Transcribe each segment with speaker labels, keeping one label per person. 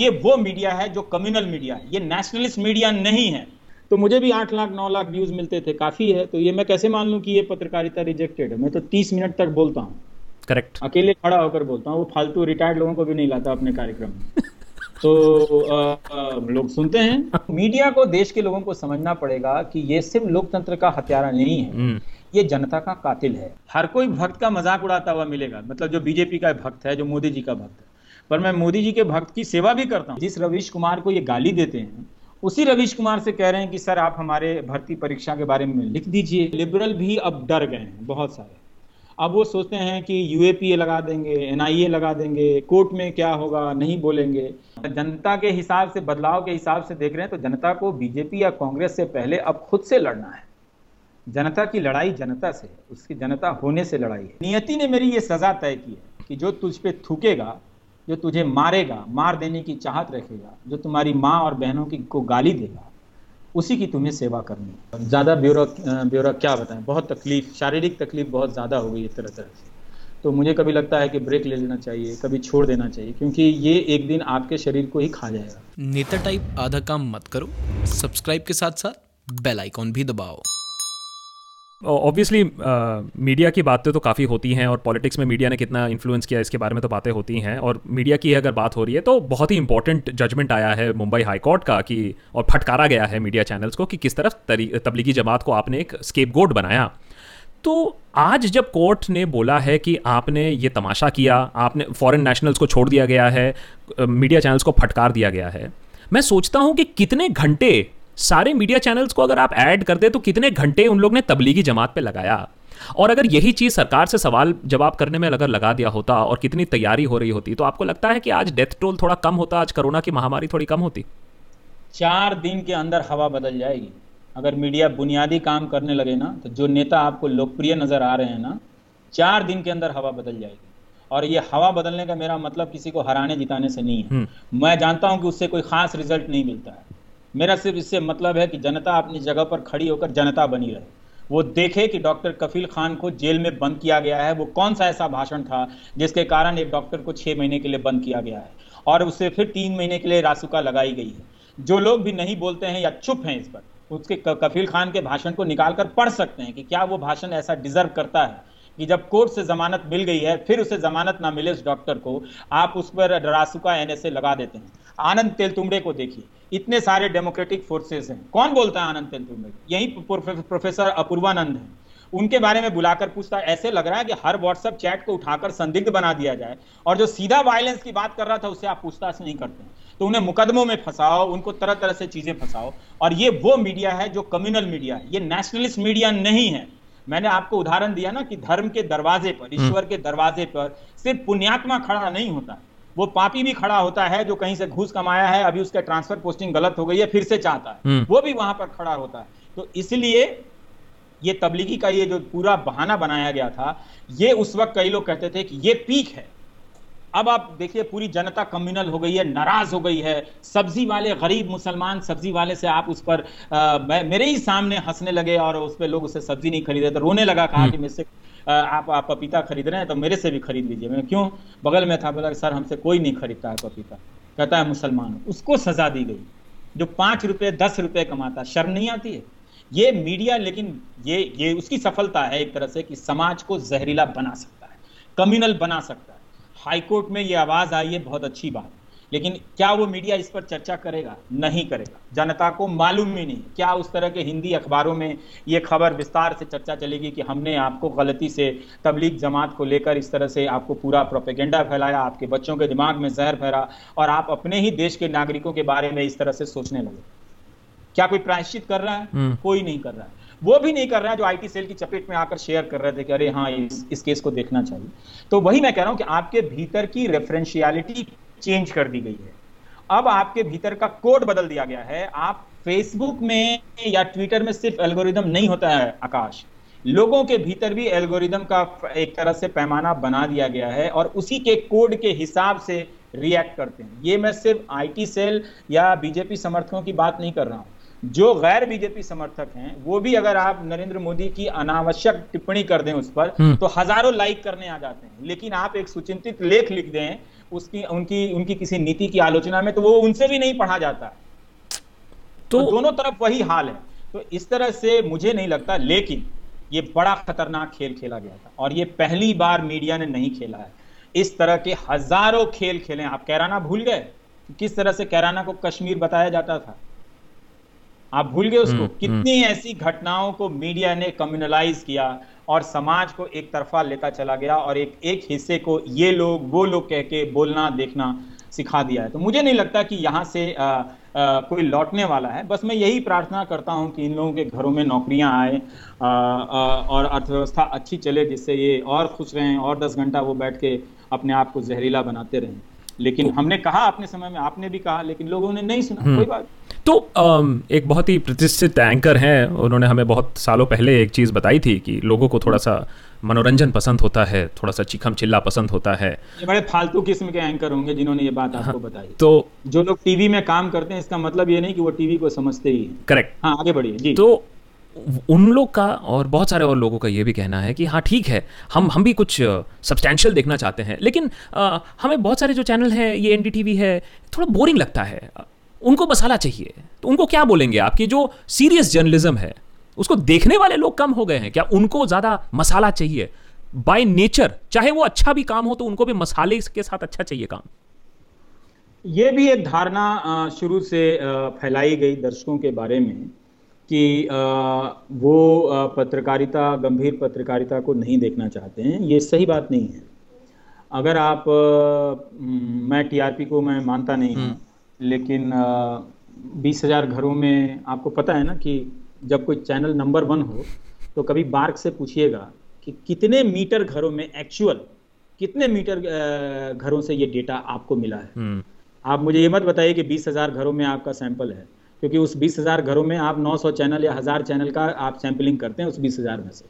Speaker 1: ये वो मीडिया है जो कम्युनल मीडिया है। ये नेशनलिस्ट मीडिया नहीं है। तो मुझे भी आठ लाख नौ लाख व्यूज़ मिलते थे काफ़ी है। तो ये मैं कैसे मान लूँ कि ये पत्रकारिता रिजेक्टेड है? मैं तो तीस मिनट तक बोलता हूँ।
Speaker 2: करेक्ट
Speaker 1: अकेले खड़ा होकर बोलता हूँ। वो फालतू रिटायर्ड लोगों को भी नहीं लाता अपने कार्यक्रम। में तो आ, आ, लोग सुनते हैं। मीडिया को देश के लोगों को समझना पड़ेगा कि ये सिर्फ़ लोकतंत्र का हत्यारा नहीं है।
Speaker 2: हम्म।
Speaker 1: ये जनता का कातिल है। हर कोई भक्त का मज़ाक उड़ाता हुआ मिलेगा। मतलब जो बीजेपी का भक्त है जो मोदी जी का भक्त है। पर मैं मोदी जी के भक्त की सेवा भी करता हूँ। जिस रवीश कुमार को ये गाली देते हैं, उसी रवीश कुमार से कह रहे हैं कि, सर, आप हमारे भर्ती परीक्षा के बारे में लिख दीजिए। लिबरल भी अब डर गए हैं, बहुत सारे। अब वो सोचते हैं कि यूएपीए लगा देंगे एनआईए लगा देंगे, कोर्ट में क्या होगा, नहीं बोलेंगे। जनता के हिसाब से, बदलाव के हिसाब से देख रहे हैं तो जनता को बीजेपी या कांग्रेस से पहले अब खुद से लड़ना है। जनता की लड़ाई जनता से उसकी जनता होने से लड़ाई है। नियति ने मेरी ये सजा तय की है कि जो तुझ पे थूकेगा जो तुझे मारेगा, मार देने की चाहत रखेगा, जो तुम्हारी माँ और बहनों की, को गाली देगा, उसी की तुम्हें सेवा करनी है। ज़्यादा ब्यूरो ब्यूरो क्या बताएँ? बहुत तकलीफ़, शारीरिक तकलीफ़ बहुत ज़्यादा हो गई है तरह तरह से। तो मुझे कभी लगता है कि ब्रेक ले लेना चाहिए, कभी छोड़ देना चाहिए, क्योंकि ये एक दिन आपके शरीर को ही खा जाएगा।
Speaker 3: नेता टाइप आधा काम मत करो, सब्सक्राइब के साथ साथ बेल आइकॉन भी दबाओ।
Speaker 2: ऑब्वियसली मीडिया की बातें तो काफ़ी होती हैं और पॉलिटिक्स में मीडिया ने कितना इन्फ्लुएंस किया इसके बारे में तो बातें होती हैं और मीडिया की अगर बात हो रही है तो बहुत ही इंपॉर्टेंट जजमेंट आया है मुंबई हाई कोर्ट का कि, और फटकारा गया है मीडिया चैनल्स को कि किस तरह तबलीगी जमात को आपने एक स्केप गोड बनाया। तो आज जब कोर्ट ने बोला है कि आपने ये तमाशा किया, आपने फॉरेन नेशनल्स को छोड़ दिया गया है मीडिया चैनल्स को फटकार दिया गया है, मैं सोचता हूँ कि कितने घंटे सारे मीडिया चैनल्स को अगर आप ऐड कर दे तो कितने घंटे उन लोग ने तबलीगी जमात पे लगाया? और अगर यही चीज़ सरकार से सवाल जवाब करने में अगर लगा दिया होता और कितनी तैयारी हो रही होती तो आपको लगता है कि आज डेथ टोल थोड़ा कम होता आज कोरोना की महामारी थोड़ी कम होती?
Speaker 1: चार दिन के अंदर हवा बदल जाएगी। अगर मीडिया बुनियादी काम करने लगे ना तो जो नेता आपको लोकप्रिय नज़र आ रहे हैं ना चार दिन के अंदर हवा बदल जाएगी। और ये हवा बदलने का मेरा मतलब किसी को हराने जिताने से नहीं है। हम्म। मैं जानता हूँ कि उससे कोई खास रिज़ल्ट नहीं मिलता है। मेरा सिर्फ़ इससे मतलब है कि जनता अपनी जगह पर खड़ी होकर जनता बनी रहे। वो देखे कि डॉक्टर कफील खान को जेल में बंद किया गया है। वो कौन सा ऐसा भाषण था जिसके कारण एक डॉक्टर को छह महीने के लिए बंद किया गया है और उससे फिर तीन महीने के लिए रासुका लगाई गई है। जो लोग भी नहीं बोलते हैं या चुप हैं इस पर, उसके कफील खान के भाषण को निकाल कर पढ़ सकते हैं कि क्या वो भाषण ऐसा डिजर्व करता है कि जब कोर्ट से जमानत मिल गई है, फिर उसे जमानत ना मिले उस डॉक्टर को, आप उस पर रासुका एनएसए लगा देते हैं। आनंद तेलतुमड़े को देखिए। इतने सारे डेमोक्रेटिक फोर्सेस हैं। कौन बोलता है आनंद तेलतुमड़े यही प्रोफेसर अपूर्वानंद है। उनके बारे में बुलाकर पूछता है ऐसे लग रहा है कि हर व्हाट्सएप चैट को उठाकर संदिग्ध बना दिया जाए। और जो सीधा वायलेंस की बात कर रहा था उससे आप पूछताछ नहीं करते। तो उन्हें मुकदमों में फंसाओ उनको तरह तरह से चीज़ें फंसाओ। और ये वो मीडिया है जो कम्युनल मीडिया है। ये नेशनलिस्ट मीडिया नहीं है। मैंने आपको उदाहरण दिया ना कि धर्म के दरवाजे पर हम्म। ईश्वर के दरवाजे पर सिर्फ़ पुण्यात्मा खड़ा नहीं होता। वो पापी भी खड़ा होता है जो कहीं से घूस कमाया है अभी उसका ट्रांसफ़र पोस्टिंग गलत हो गई है फिर से चाहता है हम्म। वो भी वहाँ पर खड़ा होता है तो इसलिए ये तबलीगी का ये जो पूरा बहाना बनाया गया था ये उस वक्त कई लोग कहते थे कि ये पीक है अब आप देखिए पूरी जनता कम्युनल हो गई है नाराज़ हो गई है सब्ज़ी वाले गरीब मुसलमान सब्ज़ी वाले से आप उस पर आ, मेरे ही सामने हंसने लगे और उस पर लोग उसे सब्ज़ी नहीं खरीदे तो रोने लगा कहा हम्म। कि मुझसे आप आप पपीता खरीद रहे हैं तो मेरे से भी खरीद लीजिए। मैं क्यों? बगल में था, बोला सर, हमसे कोई नहीं खरीदता है पपीता। कहता है, मुसलमान उसको सजा दी गई, जो पाँच रुपए दस रुपए कमाता शर्म नहीं आती है? ये मीडिया, लेकिन ये ये उसकी सफलता है एक तरह से कि समाज को जहरीला बना सकता है, कम्युनल बना सकता है। हाईकोर्ट में ये आवाज़ आई है, बहुत अच्छी बात। लेकिन क्या वो मीडिया इस पर चर्चा करेगा? नहीं करेगा। जनता को मालूम ही नहीं। क्या उस तरह के हिंदी अखबारों में ये खबर विस्तार से चर्चा चलेगी कि हमने आपको गलती से तबलीग जमात को लेकर इस तरह से आपको पूरा प्रोपेगेंडा फैलाया आपके बच्चों के दिमाग में जहर फहरा और आप अपने ही देश के नागरिकों के बारे में इस तरह से सोचने लगे? क्या कोई प्रायश्चित कर रहा है? हम्म। कोई नहीं कर रहा है। वो भी नहीं कर रहा है जो आईटी सेल की चपेट में आकर शेयर कर रहे थे कि अरे हाँ इस, इस केस को देखना चाहिए। तो वही मैं कह रहा हूँ कि आपके भीतर की रेफरेंशियलिटी चेंज कर दी गई है। अब आपके भीतर का कोड बदल दिया गया है। आप फेसबुक में या ट्विटर में सिर्फ़ एल्गोरिदम नहीं होता है आकाश। लोगों के भीतर भी एल्गोरिदम का एक तरह से पैमाना बना दिया गया है और उसी के कोड के हिसाब से रिएक्ट करते हैं। ये मैं सिर्फ़ आईटी सेल या बीजेपी समर्थकों की बात नहीं कर रहा हूँ। जो गैर बीजेपी समर्थक हैं वो भी अगर आप नरेंद्र मोदी की अनावश्यक टिप्पणी कर दें उस पर हम्म। तो हज़ारों लाइक करने आ जाते हैं। लेकिन आप एक सुचिंतित लेख लिख दें उसकी उनकी उनकी किसी नीति की आलोचना में तो वो उनसे भी नहीं पढ़ा जाता। तो, तो दोनों तरफ़ वही हाल है। तो इस तरह से मुझे नहीं लगता लेकिन ये बड़ा खतरनाक खेल खेला गया था और ये पहली बार मीडिया ने नहीं खेला है। इस तरह के हज़ारों खेल खेले आप कैराना भूल गए? किस तरह से कैराना को कश्मीर बताया जाता था? आप भूल गए उसको। हम्म, हम्म। कितनी ऐसी घटनाओं को मीडिया ने कम्युनलाइज किया और समाज को एक तरफा लेकर चला गया और एक एक हिस्से को ये लोग वो लोग कह के बोलना देखना सिखा दिया है। तो मुझे नहीं लगता कि यहाँ से आ, आ, कोई लौटने वाला है। बस मैं यही प्रार्थना करता हूँ कि इन लोगों के घरों में नौकरियाँ आए आ, आ, और अर्थव्यवस्था अच्छी चले जिससे ये और खुश रहें और दस घंटा वो बैठ के अपने आप को जहरीला बनाते रहें। लेकिन तो, हमने कहा अपने समय में आपने भी कहा लेकिन लोगों ने नहीं सुना। हम्म। कोई बात
Speaker 2: तो एक बहुत ही प्रतिष्ठित एंकर हैं। उन्होंने हमें बहुत सालों पहले एक चीज़ बताई थी कि लोगों को थोड़ा सा मनोरंजन पसंद होता है थोड़ा सा चिखम चिल्ला पसंद होता है।
Speaker 1: ये बड़े फालतू किस्म के एंकर होंगे जिन्होंने ये बात आपको हाँ, बताई। तो जो लोग टीवी में काम करते हैं इसका मतलब ये नहीं कि वो टीवी को समझते ही
Speaker 2: करेक्ट
Speaker 1: हाँ आगे बढ़िए। जी।
Speaker 2: तो उन लोग का और बहुत सारे और लोगों का ये भी कहना है कि हाँ ठीक है हम हम भी कुछ सब्सटैंशियल देखना चाहते हैं। लेकिन आ, हमें बहुत सारे जो चैनल हैं ये एन है थोड़ा बोरिंग लगता है। उनको मसाला चाहिए। तो उनको क्या बोलेंगे आपकी जो सीरियस जर्नलिज्म है उसको देखने वाले लोग कम हो गए हैं। क्या उनको ज़्यादा मसाला चाहिए? बाय नेचर चाहे वो अच्छा भी काम हो तो उनको भी मसाले के साथ अच्छा चाहिए काम।
Speaker 1: ये भी एक धारणा शुरू से फैलाई गई दर्शकों के बारे में। कि वो पत्रकारिता गंभीर पत्रकारिता को नहीं देखना चाहते हैं ये सही बात नहीं है अगर आप मैं टीआरपी को मैं मानता नहीं हूँ हम्म। लेकिन बीस हज़ार घरों में आपको पता है ना कि जब कोई चैनल नंबर वन हो तो कभी बार्क से पूछिएगा कि कितने मीटर घरों में एक्चुअल कितने मीटर घरों से ये डेटा आपको मिला है हम्म। आप मुझे ये मत बताइए कि बीस हज़ार घरों में आपका सैंपल है क्योंकि उस बीस हज़ार घरों में आप 900 चैनल या हज़ार चैनल का आप सैंपलिंग करते हैं उस बीस हज़ार में से।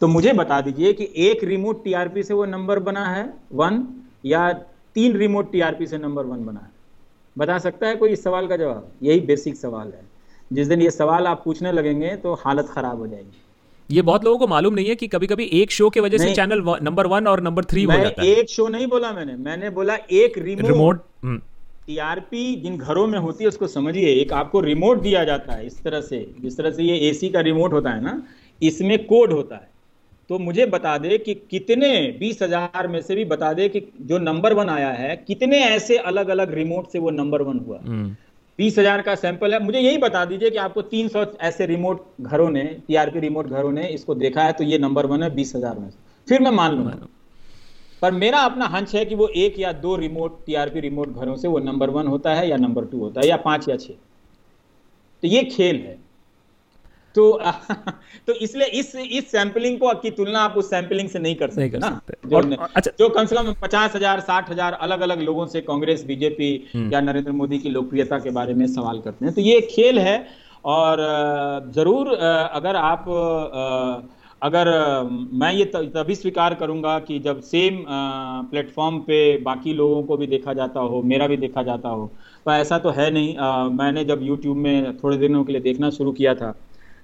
Speaker 1: तो मुझे बता दीजिए कि एक रिमोट टीआरपी से वो नंबर बना है वन या तीन रिमोट टीआरपी से नंबर वन बना है? बता सकता है कोई इस सवाल का जवाब? यही बेसिक सवाल है। जिस दिन ये सवाल आप पूछने लगेंगे तो हालत खराब हो जाएगी।
Speaker 2: ये बहुत लोगों को मालूम नहीं है कि कभी कभी एक शो के वजह से चैनल नंबर वन और नंबर थ्री
Speaker 1: हो जाता है। एक शो नहीं बोला मैंने मैंने बोला एक रिमोट रिमोट टीआरपी जिन घरों में होती है उसको समझिए एक आपको रिमोट दिया जाता है इस तरह से जिस तरह से ये एसी का रिमोट होता है ना इसमें कोड होता है। तो मुझे बता दे कि कितने बीस हज़ार में से भी बता दे कि जो नंबर वन आया है कितने ऐसे अलग अलग रिमोट से वो नंबर वन हुआ। हम्म। बीस हज़ार का सैंपल है। मुझे यही बता दीजिए कि आपको तीन सौ ऐसे रिमोट घरों ने टीआरपी रिमोट घरों ने इसको देखा है तो ये नंबर वन है बीस हज़ार में से। फिर मैं मान लूँगा। पर मेरा अपना हंच है कि वो एक या दो रिमोट टीआरपी रिमोट घरों से वो नंबर वन होता है या नंबर टू होता है या पाँच या छह। तो ये खेल है। तो तो इसलिए इस इस सैंपलिंग को की तुलना आप उस सैंपलिंग से नहीं कर सकते नहीं कर ना। जो, और, अच्छा, जो कम से कम पचास हज़ार साठ हज़ार अलग अलग लोगों से कांग्रेस बीजेपी हम्म। या नरेंद्र मोदी की लोकप्रियता के बारे में सवाल करते हैं। तो ये खेल है और ज़रूर अगर आप अगर मैं ये तभी स्वीकार करूँगा कि जब सेम प्लेटफॉर्म पे बाकी लोगों को भी देखा जाता हो मेरा भी देखा जाता हो पर ऐसा तो है नहीं। आ, मैंने जब यूट्यूब में थोड़े दिनों के लिए देखना शुरू किया था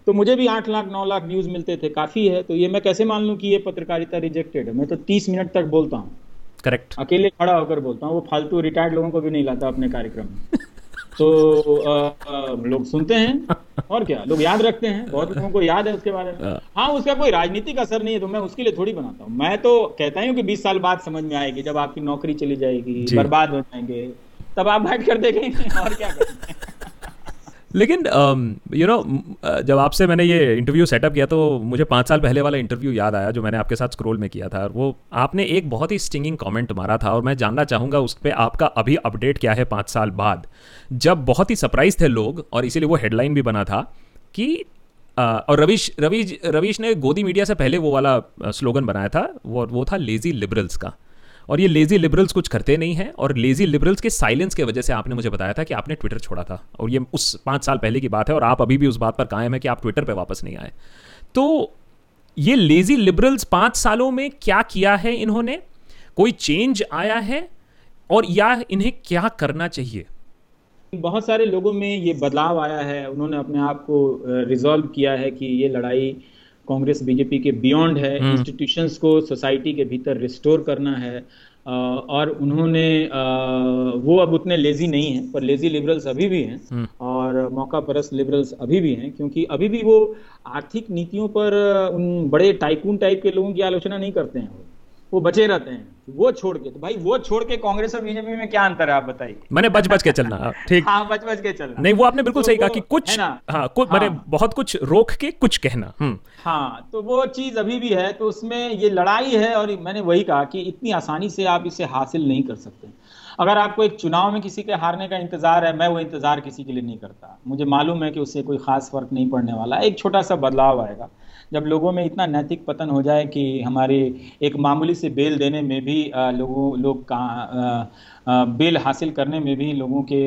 Speaker 1: तो मुझे भी आठ लाख नौ लाख व्यूज़ मिलते थे काफ़ी है तो ये मैं कैसे मान लूँ कि ये पत्रकारिता रिजेक्टेड है? मैं तो तीस मिनट तक बोलता हूँ।
Speaker 2: करेक्ट
Speaker 1: अकेले खड़ा होकर बोलता हूँ वो फालतू रिटायर्ड लोगों को भी नहीं लाता अपने कार्यक्रम। में तो आ, आ, लोग सुनते हैं। और क्या? लोग याद रखते हैं। बहुत लोगों को याद है उसके बारे में। हाँ।, हाँ उसका कोई राजनीतिक असर नहीं है तो मैं उसके लिए थोड़ी बनाता हूँ। मैं तो कहता हूँ कि बीस साल बाद समझ में आएगी जब आपकी नौकरी चली जाएगी बर्बाद हो जाएँगे तब आप बैठ कर देखेंगे। और क्या करेंगे?
Speaker 2: लेकिन यू um, नो uh, जब आपसे मैंने ये इंटरव्यू सेटअप किया तो मुझे पाँच साल पहले वाला इंटरव्यू याद आया जो मैंने आपके साथ स्क्रोल में किया था। वो आपने एक बहुत ही स्टिंगिंग कमेंट मारा था और मैं जानना चाहूँगा उस पर आपका अभी अपडेट क्या है पाँच साल बाद। जब बहुत ही सरप्राइज़ थे लोग और इसीलिए वो हेडलाइन भी बना था कि uh, और रविश रविश रविश ने गोदी मीडिया से पहले वो वाला स्लोगन uh, बनाया था वो वो था लेजी लिबरल्स का। और ये लेजी लिबरल्स कुछ करते नहीं हैं और लेजी लिबरल्स के साइलेंस के वजह से आपने मुझे बताया था कि आपने ट्विटर छोड़ा था और ये उस पाँच साल पहले की बात है और आप अभी भी उस बात पर कायम है कि आप ट्विटर पर वापस नहीं आए। तो ये लेजी लिबरल्स पाँच सालों में क्या किया है इन्होंने? कोई चेंज आया है? और या इन्हें क्या करना चाहिए?
Speaker 1: बहुत सारे लोगों में ये बदलाव आया है। उन्होंने अपने आप को रिजॉल्व किया है कि ये लड़ाई कांग्रेस बीजेपी के बियॉन्ड है इंस्टीट्यूशंस हम्म। को सोसाइटी के भीतर रिस्टोर करना है और उन्होंने वो अब उतने लेजी नहीं है पर लेजी लिबरल्स अभी भी हैं हम्म। और मौका परस लिबरल्स अभी भी हैं क्योंकि अभी भी वो आर्थिक नीतियों पर उन बड़े टाइकून टाइप के लोगों की आलोचना नहीं करते हैं वो बचे रहते हैं। वो छोड़ के तो भाई वो छोड़ के कांग्रेस और बीजेपी में क्या अंतर है आप बताइए।
Speaker 2: मैंने बच बच के चलना। ठीक।
Speaker 1: हाँ बच बच के चलना।
Speaker 2: नहीं वो आपने बिल्कुल तो सही कहा कि कुछ हाँ कुछ हाँ, मैंने बहुत कुछ रोक के कुछ कहना।
Speaker 1: हम्म। हाँ तो वो चीज़ अभी भी है तो उसमें ये लड़ाई है और मैंने वही कहा कि इतनी आसानी से आप इसे हासिल नहीं कर सकते। अगर आपको एक चुनाव में किसी के हारने का इंतज़ार है मैं वो इंतज़ार किसी के लिए नहीं करता। मुझे मालूम है कि उससे कोई खास फ़र्क नहीं पड़ने वाला। एक छोटा सा बदलाव आएगा। जब लोगों में इतना नैतिक पतन हो जाए कि हमारे एक मामूली से बेल देने में भी लोगों लोग का बेल हासिल करने में भी लोगों के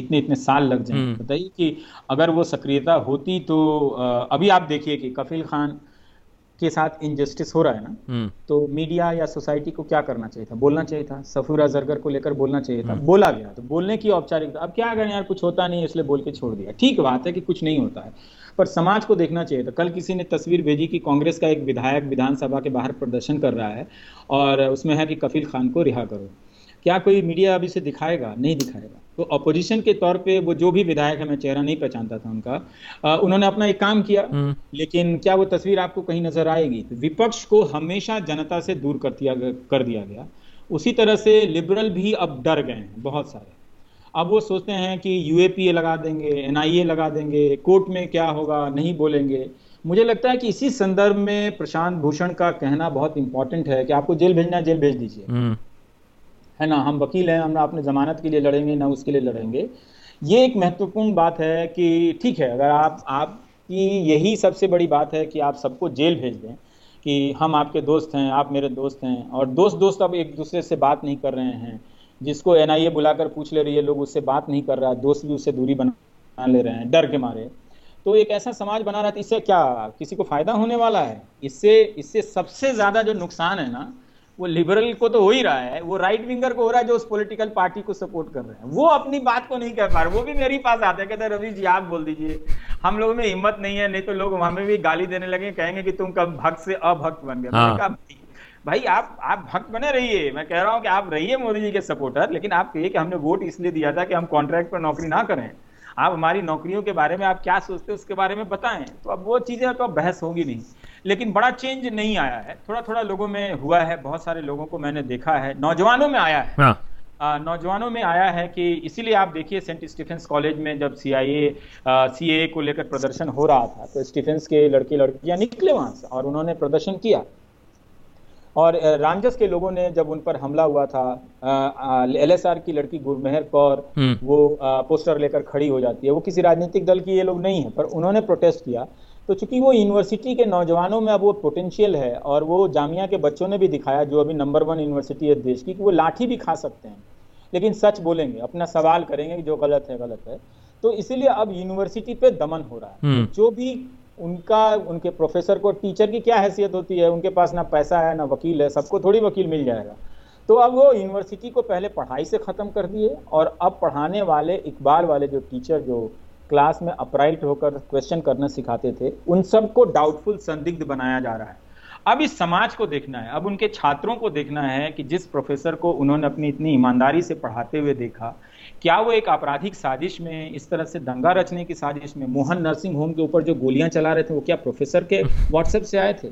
Speaker 1: इतने इतने साल लग जाए हम्म। बताइए कि अगर वो सक्रियता होती तो अभी आप देखिए कि कफिल खान के साथ इनजस्टिस हो रहा है ना हम्म। तो मीडिया या सोसाइटी को क्या करना चाहिए था? बोलना चाहिए था। सफूरा जरगर को लेकर बोलना चाहिए था। हम्म। बोला गया। तो बोलने की औपचारिकता। अब क्या करें यार कुछ होता नहीं इसलिए बोल के छोड़ दिया। ठीक बात है कि कुछ नहीं होता है। पर समाज को देखना चाहिए था। कल किसी ने तस्वीर भेजी कि कांग्रेस का एक विधायक विधानसभा के बाहर प्रदर्शन कर रहा है और उसमें है कि कफिल खान को रिहा करो। क्या कोई मीडिया अभी से दिखाएगा? नहीं दिखाएगा। तो अपोजिशन के तौर पे वो जो भी विधायक है मैं चेहरा नहीं पहचानता था उनका। आ, उन्होंने अपना एक काम किया हम्म। लेकिन क्या वो तस्वीर आपको कहीं नज़र आएगी? तो विपक्ष को हमेशा जनता से दूर कर दिया कर दिया गया। उसी तरह से लिबरल भी अब डर गए हैं बहुत सारे। अब वो सोचते हैं कि यूएपीए लगा देंगे एनआईए लगा देंगे कोर्ट में क्या होगा नहीं बोलेंगे। मुझे लगता है कि इसी संदर्भ में प्रशांत भूषण का कहना बहुत इंपॉर्टेंट है कि आपको जेल भेजना जेल भेज दीजिए। हम्म। है ना? हम वकील हैं, हम ना अपने जमानत के लिए लड़ेंगे, ना उसके लिए लड़ेंगे। ये एक महत्वपूर्ण बात है कि ठीक है, अगर आप, आपकी यही सबसे बड़ी बात है कि आप सबको जेल भेज दें कि हम आपके दोस्त हैं, आप मेरे दोस्त हैं, और दोस्त दोस्त अब एक दूसरे से बात नहीं कर रहे हैं। जिसको एनआईए बुलाकर पूछ ले रही है, लोग उससे बात नहीं कर रहा, दोस्त भी उससे दूरी बना ले रहे हैं, डर के मारे। तो एक ऐसा समाज बना रहा था इससे क्या, किसी को फ़ायदा होने वाला है? इससे इससे सबसे ज़्यादा जो नुकसान है ना वो लिबरल को तो हो ही रहा है वो राइट विंगर को हो रहा है जो उस पॉलिटिकल पार्टी को सपोर्ट कर रहे हैं। वो अपनी बात को नहीं कह पा रहे वो भी मेरे पास आते हैं कहते हैं रवि जी आप बोल दीजिए हम लोगों में हिम्मत नहीं है नहीं तो लोग हमें भी गाली देने लगे कहेंगे कि तुम कब भक्त से अभक्त बन गए। हाँ। भाई आप आप भक्त बने रहिए। मैं कह रहा हूँ कि आप रहिए मोदी जी के सपोर्टर लेकिन आप कहिए कि हमने वोट इसलिए दिया था कि हम कॉन्ट्रैक्ट पर नौकरी ना करें। आप हमारी नौकरियों के बारे में आप क्या सोचते हैं उसके बारे में बताएँ। तो अब वो चीज़ें तो अब बहस होगी नहीं। लेकिन बड़ा चेंज नहीं आया है। थोड़ा थोड़ा लोगों में हुआ है बहुत सारे लोगों को मैंने देखा है। नौजवानों में आया है। हाँ। नौजवानों में आया है कि इसीलिए आप देखिए सेंट स्टीफेंस कॉलेज में जब सी आई ए को लेकर प्रदर्शन हो रहा था तो स्टीफेंस के लड़के लड़कियाँ निकले वहाँ से और उन्होंने प्रदर्शन किया। और रामजस के लोगों ने जब उन पर हमला हुआ था एलएसआर की लड़की गुरमेहर कौर हम्म। वो आ, पोस्टर लेकर खड़ी हो जाती है। वो किसी राजनीतिक दल की ये लोग नहीं है पर उन्होंने प्रोटेस्ट किया। तो चूँकि वो यूनिवर्सिटी के नौजवानों में अब वो पोटेंशियल है और वो जामिया के बच्चों ने भी दिखाया जो अभी नंबर वन यूनिवर्सिटी है देश की कि वो लाठी भी खा सकते हैं। लेकिन सच बोलेंगे अपना सवाल करेंगे कि जो गलत है गलत है। तो इसीलिए अब यूनिवर्सिटी पे दमन हो रहा है। हम्म। जो भी उनका, उनके प्रोफेसर को टीचर की क्या हैसियत होती है? उनके पास ना पैसा है, ना वकील है, सबको थोड़ी वकील मिल जाएगा। तो अब वो यूनिवर्सिटी को पहले पढ़ाई से ख़त्म कर दिए और अब पढ़ाने वाले, इकबाल वाले जो टीचर जो क्लास में अपराइट होकर क्वेश्चन करना सिखाते थे, उन सबको डाउटफुल संदिग्ध बनाया जा रहा है। अब इस समाज को देखना है, अब उनके छात्रों को देखना है कि जिस प्रोफेसर को उन्होंने अपनी इतनी ईमानदारी से पढ़ाते हुए देखा क्या वो एक आपराधिक साजिश में इस तरह से दंगा रचने की साजिश में मोहन नर्सिंग होम के ऊपर जो गोलियाँ चला रहे थे वो क्या प्रोफेसर के व्हाट्सएप से आए थे?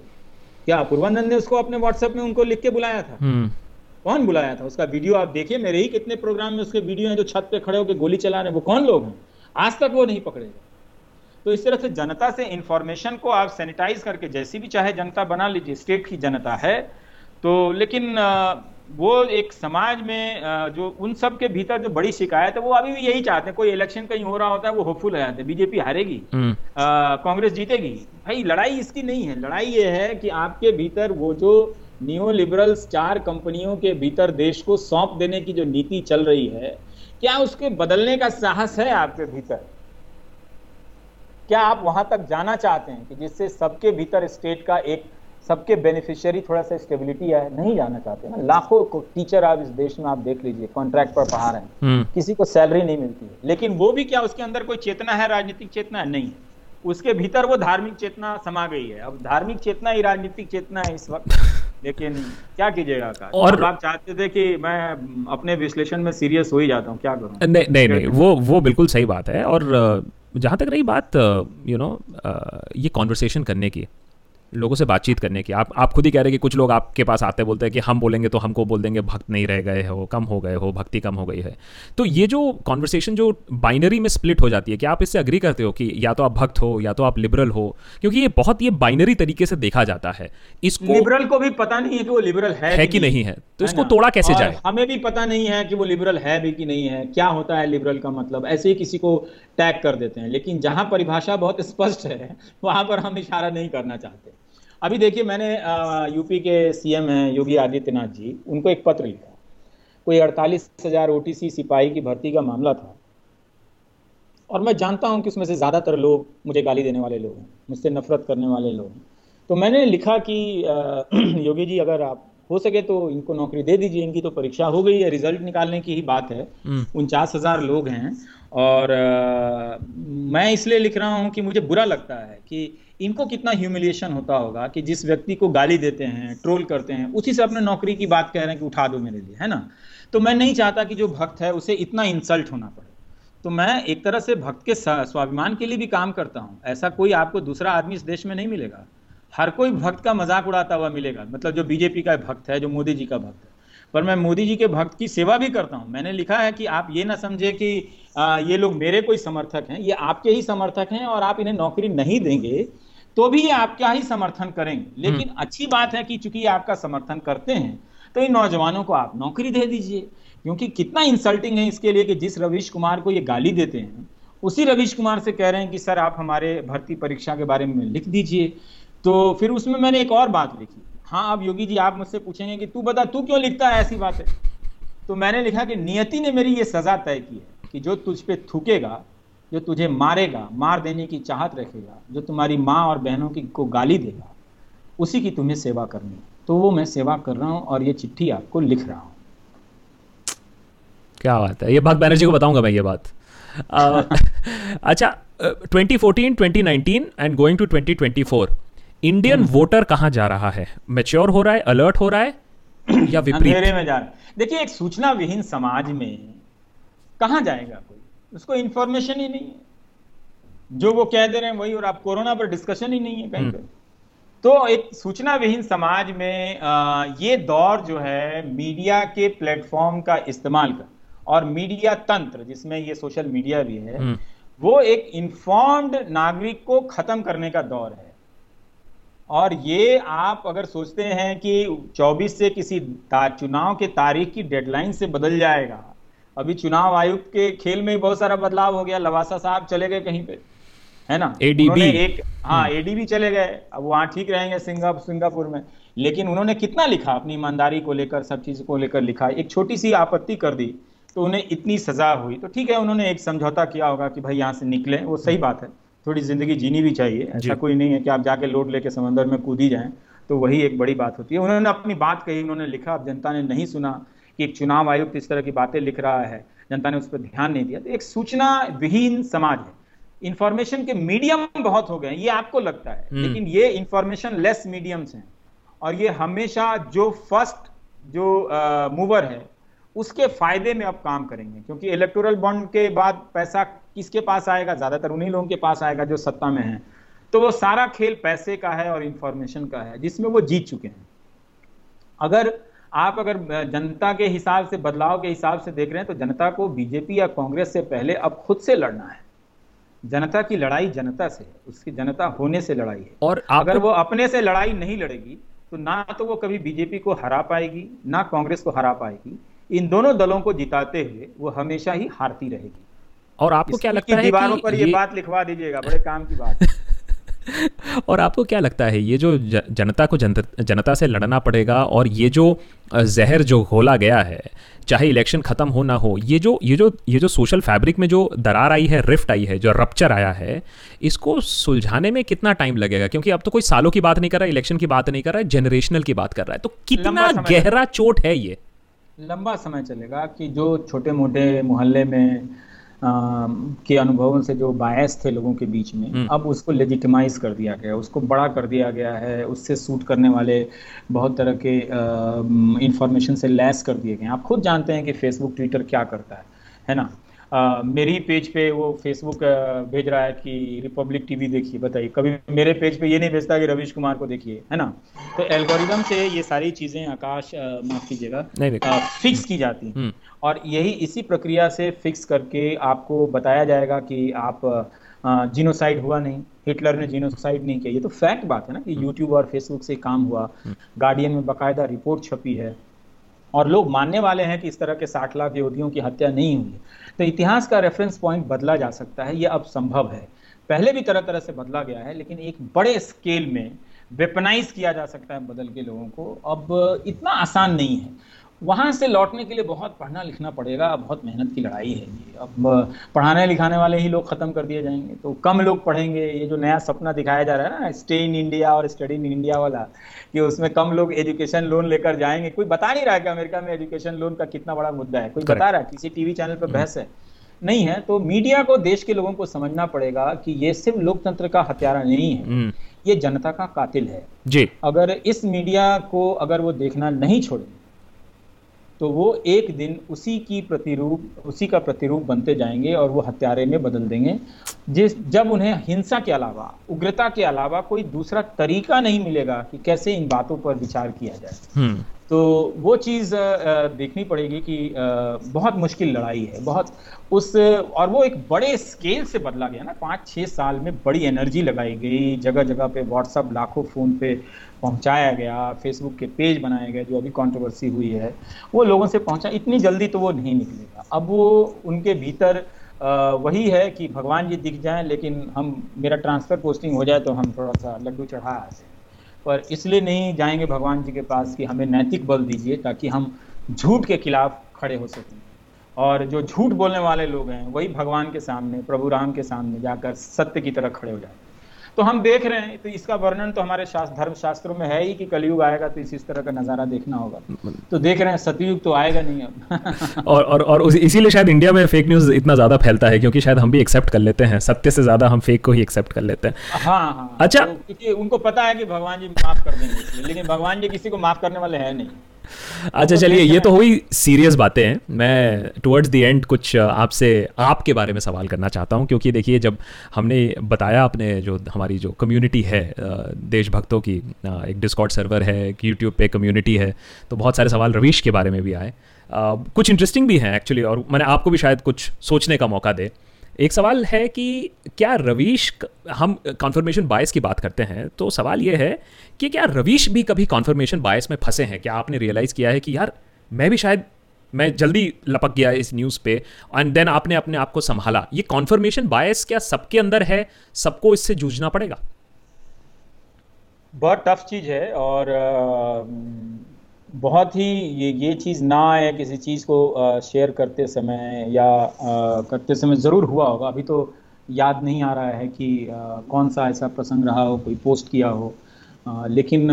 Speaker 1: क्या अपूर्वानंद ने उसको अपने व्हाट्सएप में उनको लिख के बुलाया था? हम्म। कौन बुलाया था उसका वीडियो आप देखिए मेरे ही कितने प्रोग्राम में उसके वीडियो हैं जो छत पे खड़े होकर गोली चला रहे हैं। वो कौन लोग हैं? आज तक वो नहीं पकड़ेगा तो इस तरह से जनता से इंफॉर्मेशन को आप सैनिटाइज करके जैसी भी चाहे जनता बना लीजिए स्टेट की जनता है। तो लेकिन वो एक समाज में जो उन सब के भीतर जो बड़ी शिकायत है वो अभी भी यही चाहते हैं। कोई इलेक्शन कहीं हो रहा होता है वो होपफुल हो जाते हैं। बीजेपी हारेगी हम्म। कांग्रेस जीतेगी। भाई लड़ाई इसकी नहीं है। लड़ाई ये है कि आपके भीतर वो जो न्यू लिबरल्स चार कंपनियों के भीतर देश को सौंप देने की जो नीति चल रही है क्या उसके बदलने का साहस है आपके भीतर? क्या आप वहाँ तक जाना चाहते हैं कि जिससे सबके भीतर स्टेट का एक सबके बेनिफिशियरी थोड़ा सा स्टेबिलिटी है नहीं जाना चाहते ना लाखों को टीचर आप इस देश में आप देख लीजिए कॉन्ट्रैक्ट पर पढ़ा रहे हैं। हम्म। किसी को सैलरी नहीं मिलती है। लेकिन वो भी क्या उसके अंदर कोई चेतना है राजनीतिक चेतना? है। नहीं उसके भीतर वो धार्मिक चेतना समा गई है। अब धार्मिक चेतना ही राजनीतिक चेतना है इस वक्त। लेकिन क्या कीजिएगा और आप चाहते थे कि मैं अपने विश्लेषण में सीरियस हो ही जाता हूँ क्या करूँ?
Speaker 2: नहीं नहीं नहीं वो वो बिल्कुल सही बात है। और जहाँ तक रही बात यू नो ये कॉन्वर्सेशन करने की लोगों से बातचीत करने की। आप आप खुद ही कह रहे हैं कि कुछ लोग आपके पास आते बोलते हैं कि हम बोलेंगे तो हमको बोल देंगे भक्त नहीं रह गए हो कम हो गए हो भक्ति कम हो गई है। तो ये जो कॉन्वर्सेशन जो बाइनरी में स्प्लिट हो जाती है क्या आप इससे अग्री करते हो कि या तो आप भक्त हो या तो आप लिबरल हो? क्योंकि ये बहुत ये बाइनरी तरीके से देखा जाता है।
Speaker 1: इसको लिबरल को भी पता नहीं है कि वो लिबरल है,
Speaker 2: है कि नहीं। है। तो इसको तोड़ा कैसे जाए?
Speaker 1: हमें भी पता नहीं है कि वो लिबरल है भी कि नहीं है। क्या होता है लिबरल का मतलब? ऐसे ही किसी को टैग कर देते हैं। लेकिन जहाँ परिभाषा बहुत स्पष्ट है वहाँ पर हम इशारा नहीं करना चाहते। अभी देखिए मैंने यूपी के सीएम हैं योगी आदित्यनाथ जी उनको एक पत्र लिखा कोई अड़तालीस हज़ार ओ सिपाही की भर्ती का मामला था। और मैं जानता हूँ कि उसमें से ज़्यादातर लोग मुझे गाली देने वाले लोग हैं मुझसे नफरत करने वाले लोग हैं। तो मैंने लिखा कि योगी जी अगर आप हो सके तो इनको नौकरी दे दीजिए। इनकी तो परीक्षा हो गई है रिज़ल्ट निकालने की ही बात है। हम्म। उनचास हज़ार लोग हैं। और आ, मैं इसलिए लिख रहा हूँ कि मुझे बुरा लगता है कि इनको कितना ह्यूमिलिएशन होता होगा कि जिस व्यक्ति को गाली देते हैं ट्रोल करते हैं, उसी से अपने नौकरी की बात कह रहे हैं कि उठा दो मेरे लिए, है ना? तो मैं नहीं चाहता कि जो भक्त है उसे इतना इंसल्ट होना पड़े। तो मैं एक तरह से भक्त के स्वाभिमान के लिए भी काम करता हूँ। ऐसा कोई आपको दूसरा आदमी इस देश में नहीं मिलेगा। हर कोई भक्त का मज़ाक उड़ाता हुआ मिलेगा। मतलब जो बीजेपी का भक्त है, जो मोदी जी का भक्त है। पर मैं मोदी जी के भक्त की सेवा भी करता हूँ। मैंने लिखा है कि आप ये ना समझे कि ये लोग मेरे कोई समर्थक हैं, ये आपके ही समर्थक हैं और आप इन्हें नौकरी नहीं देंगे। तो भी ये आपका ही समर्थन करेंगे। लेकिन हम्म। अच्छी बात है कि चूँकि आपका समर्थन करते हैं तो इन नौजवानों को आप नौकरी दे दीजिए। क्योंकि कितना इंसल्टिंग है इसके लिए कि जिस रवीश कुमार को ये गाली देते हैं उसी रवीश कुमार से कह रहे हैं कि सर आप हमारे भर्ती परीक्षा के बारे में लिख दीजिए। तो फिर उसमें मैंने एक और बात लिखी। हाँ अब योगी जी आप मुझसे पूछेंगे कि तू बता तू क्यों लिखता है ऐसी बात? है तो मैंने लिखा कि नियति ने मेरी ये सजा तय की है कि जो तुझ पे थूकेगा जो तुझे मारेगा मार देने की चाहत रखेगा जो तुम्हारी माँ और बहनों की को गाली देगा उसी की तुम्हें सेवा करनी तो वो मैं सेवा कर रहा हूँ और ये चिट्ठी आपको लिख रहा हूँ।
Speaker 2: क्या बात है? ये बात बैनर्जी को बताऊँगा मैं ये बात। आ, अच्छा 2014 2019 and going to 2024 Indian voter कहाँ जा रहा है? मेच्योर हो रहा है? अलर्ट हो रहा है? या विपरीत?
Speaker 1: में जा रहा है। देखिए एक सूचना विहीन समाज में कहा जाएगा कोई? उसको इंफॉर्मेशन ही नहीं है जो वो कह दे रहे हैं वही और आप कोरोना पर डिस्कशन ही नहीं है कहीं हम्म। पे तो एक सूचना विहीन समाज में आ, ये दौर जो है मीडिया के प्लेटफॉर्म का इस्तेमाल कर और मीडिया तंत्र जिसमें ये सोशल मीडिया भी है हम्म। वो एक इन्फॉर्म्ड नागरिक को खत्म करने का दौर है और ये आप अगर सोचते हैं कि 24 से किसी चुनाव के तारीख की डेडलाइन से बदल जाएगा अभी चुनाव आयुक्त के खेल में बहुत सारा बदलाव हो गया लवासा साहब चले गए कहीं पे है ना?
Speaker 2: एडीबी
Speaker 1: एक हाँ एडीबी चले गए अब वहाँ ठीक रहेंगे सिंगापुर सिंगापुर में। लेकिन उन्होंने कितना लिखा अपनी ईमानदारी को लेकर सब चीज़ को लेकर लिखा एक छोटी सी आपत्ति कर दी तो उन्हें इतनी सजा हुई। तो ठीक है उन्होंने एक समझौता किया होगा कि भाई यहाँ से निकले वो सही बात है थोड़ी ज़िंदगी जीनी भी चाहिए ऐसा कोई नहीं है कि आप जाके लोड लेके समंदर में कूदी जाए तो वही एक बड़ी बात होती है। उन्होंने अपनी बात कही उन्होंने लिखा अब जनता ने नहीं सुना कि एक चुनाव आयुक्त इस तरह की बातें लिख रहा है जनता ने उस पर ध्यान नहीं दिया। तो एक सूचना विहीन समाज है। इंफॉर्मेशन के मीडियम बहुत हो गए ये आपको लगता है। हम्म। लेकिन ये इंफॉर्मेशन लेस मीडियम्स हैं। और ये हमेशा जो फ़र्स्ट जो मूवर है उसके फ़ायदे में अब काम करेंगे। क्योंकि इलेक्टोरल बॉन्ड के बाद पैसा किसके पास आएगा? ज़्यादातर उन्हीं लोगों के पास आएगा जो सत्ता में है। तो वो सारा खेल पैसे का है और इंफॉर्मेशन का है जिसमें वो जीत चुके हैं। अगर आप अगर जनता के हिसाब से बदलाव के हिसाब से देख रहे हैं तो जनता को बीजेपी या कांग्रेस से पहले अब खुद से लड़ना है। जनता की लड़ाई जनता से उसकी जनता होने से लड़ाई है। और अगर वो अपने से लड़ाई नहीं लड़ेगी तो ना तो वो कभी बीजेपी को हरा पाएगी ना कांग्रेस को हरा पाएगी। इन दोनों दलों को जिताते हुए वो हमेशा ही हारती रहेगी।
Speaker 2: और आपको क्या लगता है
Speaker 1: दीवारों पर ये, ये बात लिखवा दीजिएगा बड़े काम की बात है।
Speaker 2: और आपको क्या लगता है ये जो जनता को जनता से लड़ना पड़ेगा और ये जो जहर जो खोला गया है चाहे इलेक्शन ख़त्म हो ना हो ये जो ये जो ये जो सोशल फैब्रिक में जो दरार आई है रिफ्ट आई है जो रप्चर आया है इसको सुलझाने में कितना टाइम लगेगा? क्योंकि अब तो कोई सालों की बात नहीं कर रहा है इलेक्शन की बात नहीं कर रहा है जनरेशनल की बात कर रहा है। तो कितना गहरा चोट है ये?
Speaker 1: लंबा समय चलेगा कि जो छोटे मोटे मोहल्ले में के अनुभवों से जो बायस थे लोगों के बीच में
Speaker 2: हम्म।
Speaker 1: अब उसको लेजिटिमाइज कर दिया गया उसको बड़ा कर दिया गया है उससे सूट करने वाले बहुत तरह के इंफॉर्मेशन से लैस कर दिए गए आप खुद जानते हैं कि फेसबुक ट्विटर क्या करता है है ना आ, मेरी पेज पे वो फेसबुक भेज रहा है कि रिपब्लिक टीवी देखिए बताइए। कभी मेरे पेज पे ये नहीं भेजता कि रवीश कुमार को देखिए है ना? तो एल्गोरिदम से ये सारी चीज़ें आकाश माफ़ कीजिएगा फिक्स की जाती हैं।
Speaker 2: हम्म,
Speaker 1: और यही इसी प्रक्रिया से फिक्स करके आपको बताया जाएगा कि आप जीनोसाइड हुआ नहीं हिटलर ने जिनोसाइड नहीं किया। ये तो फैक्ट बात है ना कि यूट्यूब और फेसबुक से काम हुआ। गार्डियन में बकायदा रिपोर्ट छपी है। और लोग मानने वाले हैं कि इस तरह के साठ लाख यहूदियों की हत्या नहीं हुई तो इतिहास का रेफरेंस पॉइंट बदला जा सकता है, ये अब संभव है। पहले भी तरह तरह से बदला गया है, लेकिन एक बड़े स्केल में वेपनाइज किया जा सकता है बदल के लोगों को। अब इतना आसान नहीं है। वहाँ से लौटने के लिए बहुत पढ़ना लिखना पड़ेगा बहुत मेहनत की लड़ाई है ये। अब पढ़ाने लिखाने वाले ही लोग खत्म कर दिए जाएँगे तो कम लोग पढ़ेंगे ये जो नया सपना दिखाया जा रहा है ना स्टे इन इंडिया और स्टडी इन इंडिया वाला कि उसमें कम लोग एजुकेशन लोन लेकर जाएँगे। कोई बता नहीं रहा है कि अमेरिका में एजुकेशन लोन का कितना बड़ा मुद्दा है। कोई
Speaker 2: Correct.
Speaker 1: बता रहा है किसी टीवी चैनल पर बहस है? नहीं है तो मीडिया को देश के लोगों को समझना पड़ेगा कि ये सिर्फ़ लोकतंत्र का हत्यारा नहीं है।
Speaker 2: हम्म,
Speaker 1: ये जनता का कातिल है।
Speaker 2: जी।
Speaker 1: अगर इस मीडिया को अगर वो देखना नहीं छोड़े तो वो एक दिन उसी की प्रतिरूप उसी का प्रतिरूप बनते जाएँगे और वो हत्यारे में बदल देंगे। जिस जब उन्हें हिंसा के अलावा उग्रता के अलावा कोई दूसरा तरीका नहीं मिलेगा कि कैसे इन बातों पर विचार किया जाए।
Speaker 2: हम्म,
Speaker 1: तो वो चीज़ देखनी पड़ेगी कि बहुत मुश्किल लड़ाई है, बहुत उस, और वो एक बड़े स्केल से बदला गया ना। पाँच छः साल में बड़ी एनर्जी लगाई गई जगह जगह पे व्हाट्सअप लाखों फ़ोन पे पहुँचाया गया फेसबुक के पेज बनाए गए, जो अभी कंट्रोवर्सी हुई है। वो लोगों से पहुँचा, इतनी जल्दी तो वो नहीं निकलेगा। अब वो उनके भीतर वही है कि भगवान जी दिख जाएँ, लेकिन हम, मेरा ट्रांसफ़र पोस्टिंग हो जाए तो हम थोड़ा सा लड्डू चढ़ा आते हैं पर इसलिए नहीं जाएँगे भगवान जी के पास कि हमें नैतिक बल दीजिए ताकि हम झूठ के खिलाफ खड़े हो सकें। और जो झूठ बोलने वाले लोग हैं, वही भगवान के सामने, प्रभु राम के सामने जाकर सत्य की तरह खड़े हो जाए। तो हम देख रहे हैं तो इसका वर्णन तो हमारे शास्त्र धर्म शास्त्रों में है ही कि कलयुग आएगा तो इस इस तरह का नज़ारा देखना होगा। तो देख रहे हैं सतयुग तो आएगा नहीं अब।
Speaker 2: और और और इसीलिए शायद इंडिया में फेक न्यूज़ इतना ज़्यादा फैलता है क्योंकि शायद हम भी एक्सेप्ट कर लेते हैं सत्य से ज़्यादा हम फेक को ही एक्सेप्ट कर लेते हैं।
Speaker 1: हाँ हाँ।
Speaker 2: अच्छा।
Speaker 1: तो क्योंकि उनको पता है कि भगवान जी माफ़ कर देंगे लेकिन भगवान जी किसी को माफ़ करने वाले हैं नहीं।
Speaker 2: अच्छा चलिए ये तो हुई सीरियस बातें हैं। मैं टुवर्ड्स द एंड कुछ आपसे आपके बारे में सवाल करना चाहता हूँ क्योंकि देखिए जब हमने बताया अपने जो हमारी जो कम्युनिटी है देशभक्तों की एक डिस्कॉर्ड सर्वर है एक यूट्यूब पे कम्युनिटी है तो बहुत सारे सवाल रवीश के बारे में भी आए। कुछ इंटरेस्टिंग भी हैं एक्चुअली और मैंने आपको भी शायद कुछ सोचने का मौका दे। एक सवाल है कि क्या रवीश हम कॉन्फर्मेशन बायस की बात करते हैं? तो सवाल ये है कि क्या रवीश भी कभी कॉन्फर्मेशन बायस में फंसे हैं? क्या आपने रियलाइज़ किया है कि यार, मैं भी शायद, मैं जल्दी लपक गया इस न्यूज़ पे एंड देन आपने अपने आप को संभाला। ये कॉन्फर्मेशन बायस क्या सबके अंदर है? सबको इससे जूझना पड़ेगा?
Speaker 1: बहुत टफ चीज़ है और बहुत ही ये ये चीज़ ना आए किसी चीज़ को शेयर करते समय या करते समय ज़रूर हुआ होगा। अभी तो याद नहीं आ रहा है कि कौन सा ऐसा प्रसंग रहा हो कोई पोस्ट किया हो। लेकिन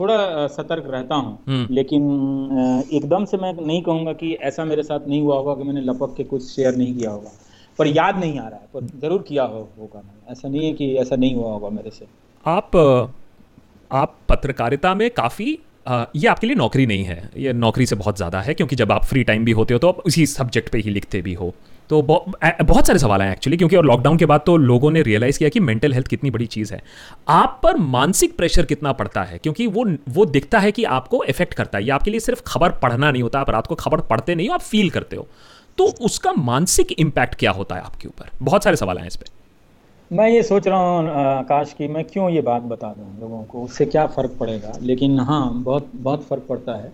Speaker 1: थोड़ा सतर्क रहता हूँ।
Speaker 2: हम्म।
Speaker 1: लेकिन एकदम से मैं नहीं कहूँगा कि ऐसा मेरे साथ नहीं हुआ होगा कि मैंने लपक के कुछ शेयर नहीं किया होगा। पर याद नहीं आ रहा है पर ज़रूर किया हो, होगा। मैंने ऐसा नहीं है कि ऐसा नहीं हुआ होगा मेरे से।
Speaker 2: आप आप पत्रकारिता में काफ़ी ये आपके लिए नौकरी नहीं है। ये नौकरी से बहुत ज़्यादा है, क्योंकि जब आप फ्री टाइम भी होते हो तो आप उसी सब्जेक्ट पे ही लिखते भी हो। तो बहुत सारे सवाल हैं एक्चुअली, क्योंकि और लॉकडाउन के बाद तो लोगों ने रियलाइज़ किया कि मेंटल हेल्थ कितनी बड़ी चीज़ है। आप पर मानसिक प्रेशर कितना पड़ता है? क्योंकि वो वो दिखता है कि आपको इफ़ेक्ट करता है। ये आपके लिए सिर्फ़ खबर पढ़ना नहीं होता, आप रात को खबर पढ़ते नहीं हो, आप फील करते हो। तो उसका मानसिक इम्पैक्ट क्या होता है आपके ऊपर? बहुत सारे सवाल हैं इस पर
Speaker 1: मैं ये सोच रहा हूँ आकाश की मैं क्यों ये बात बता दूँ लोगों को? उससे क्या फ़र्क पड़ेगा? लेकिन हाँ बहुत बहुत फ़र्क पड़ता है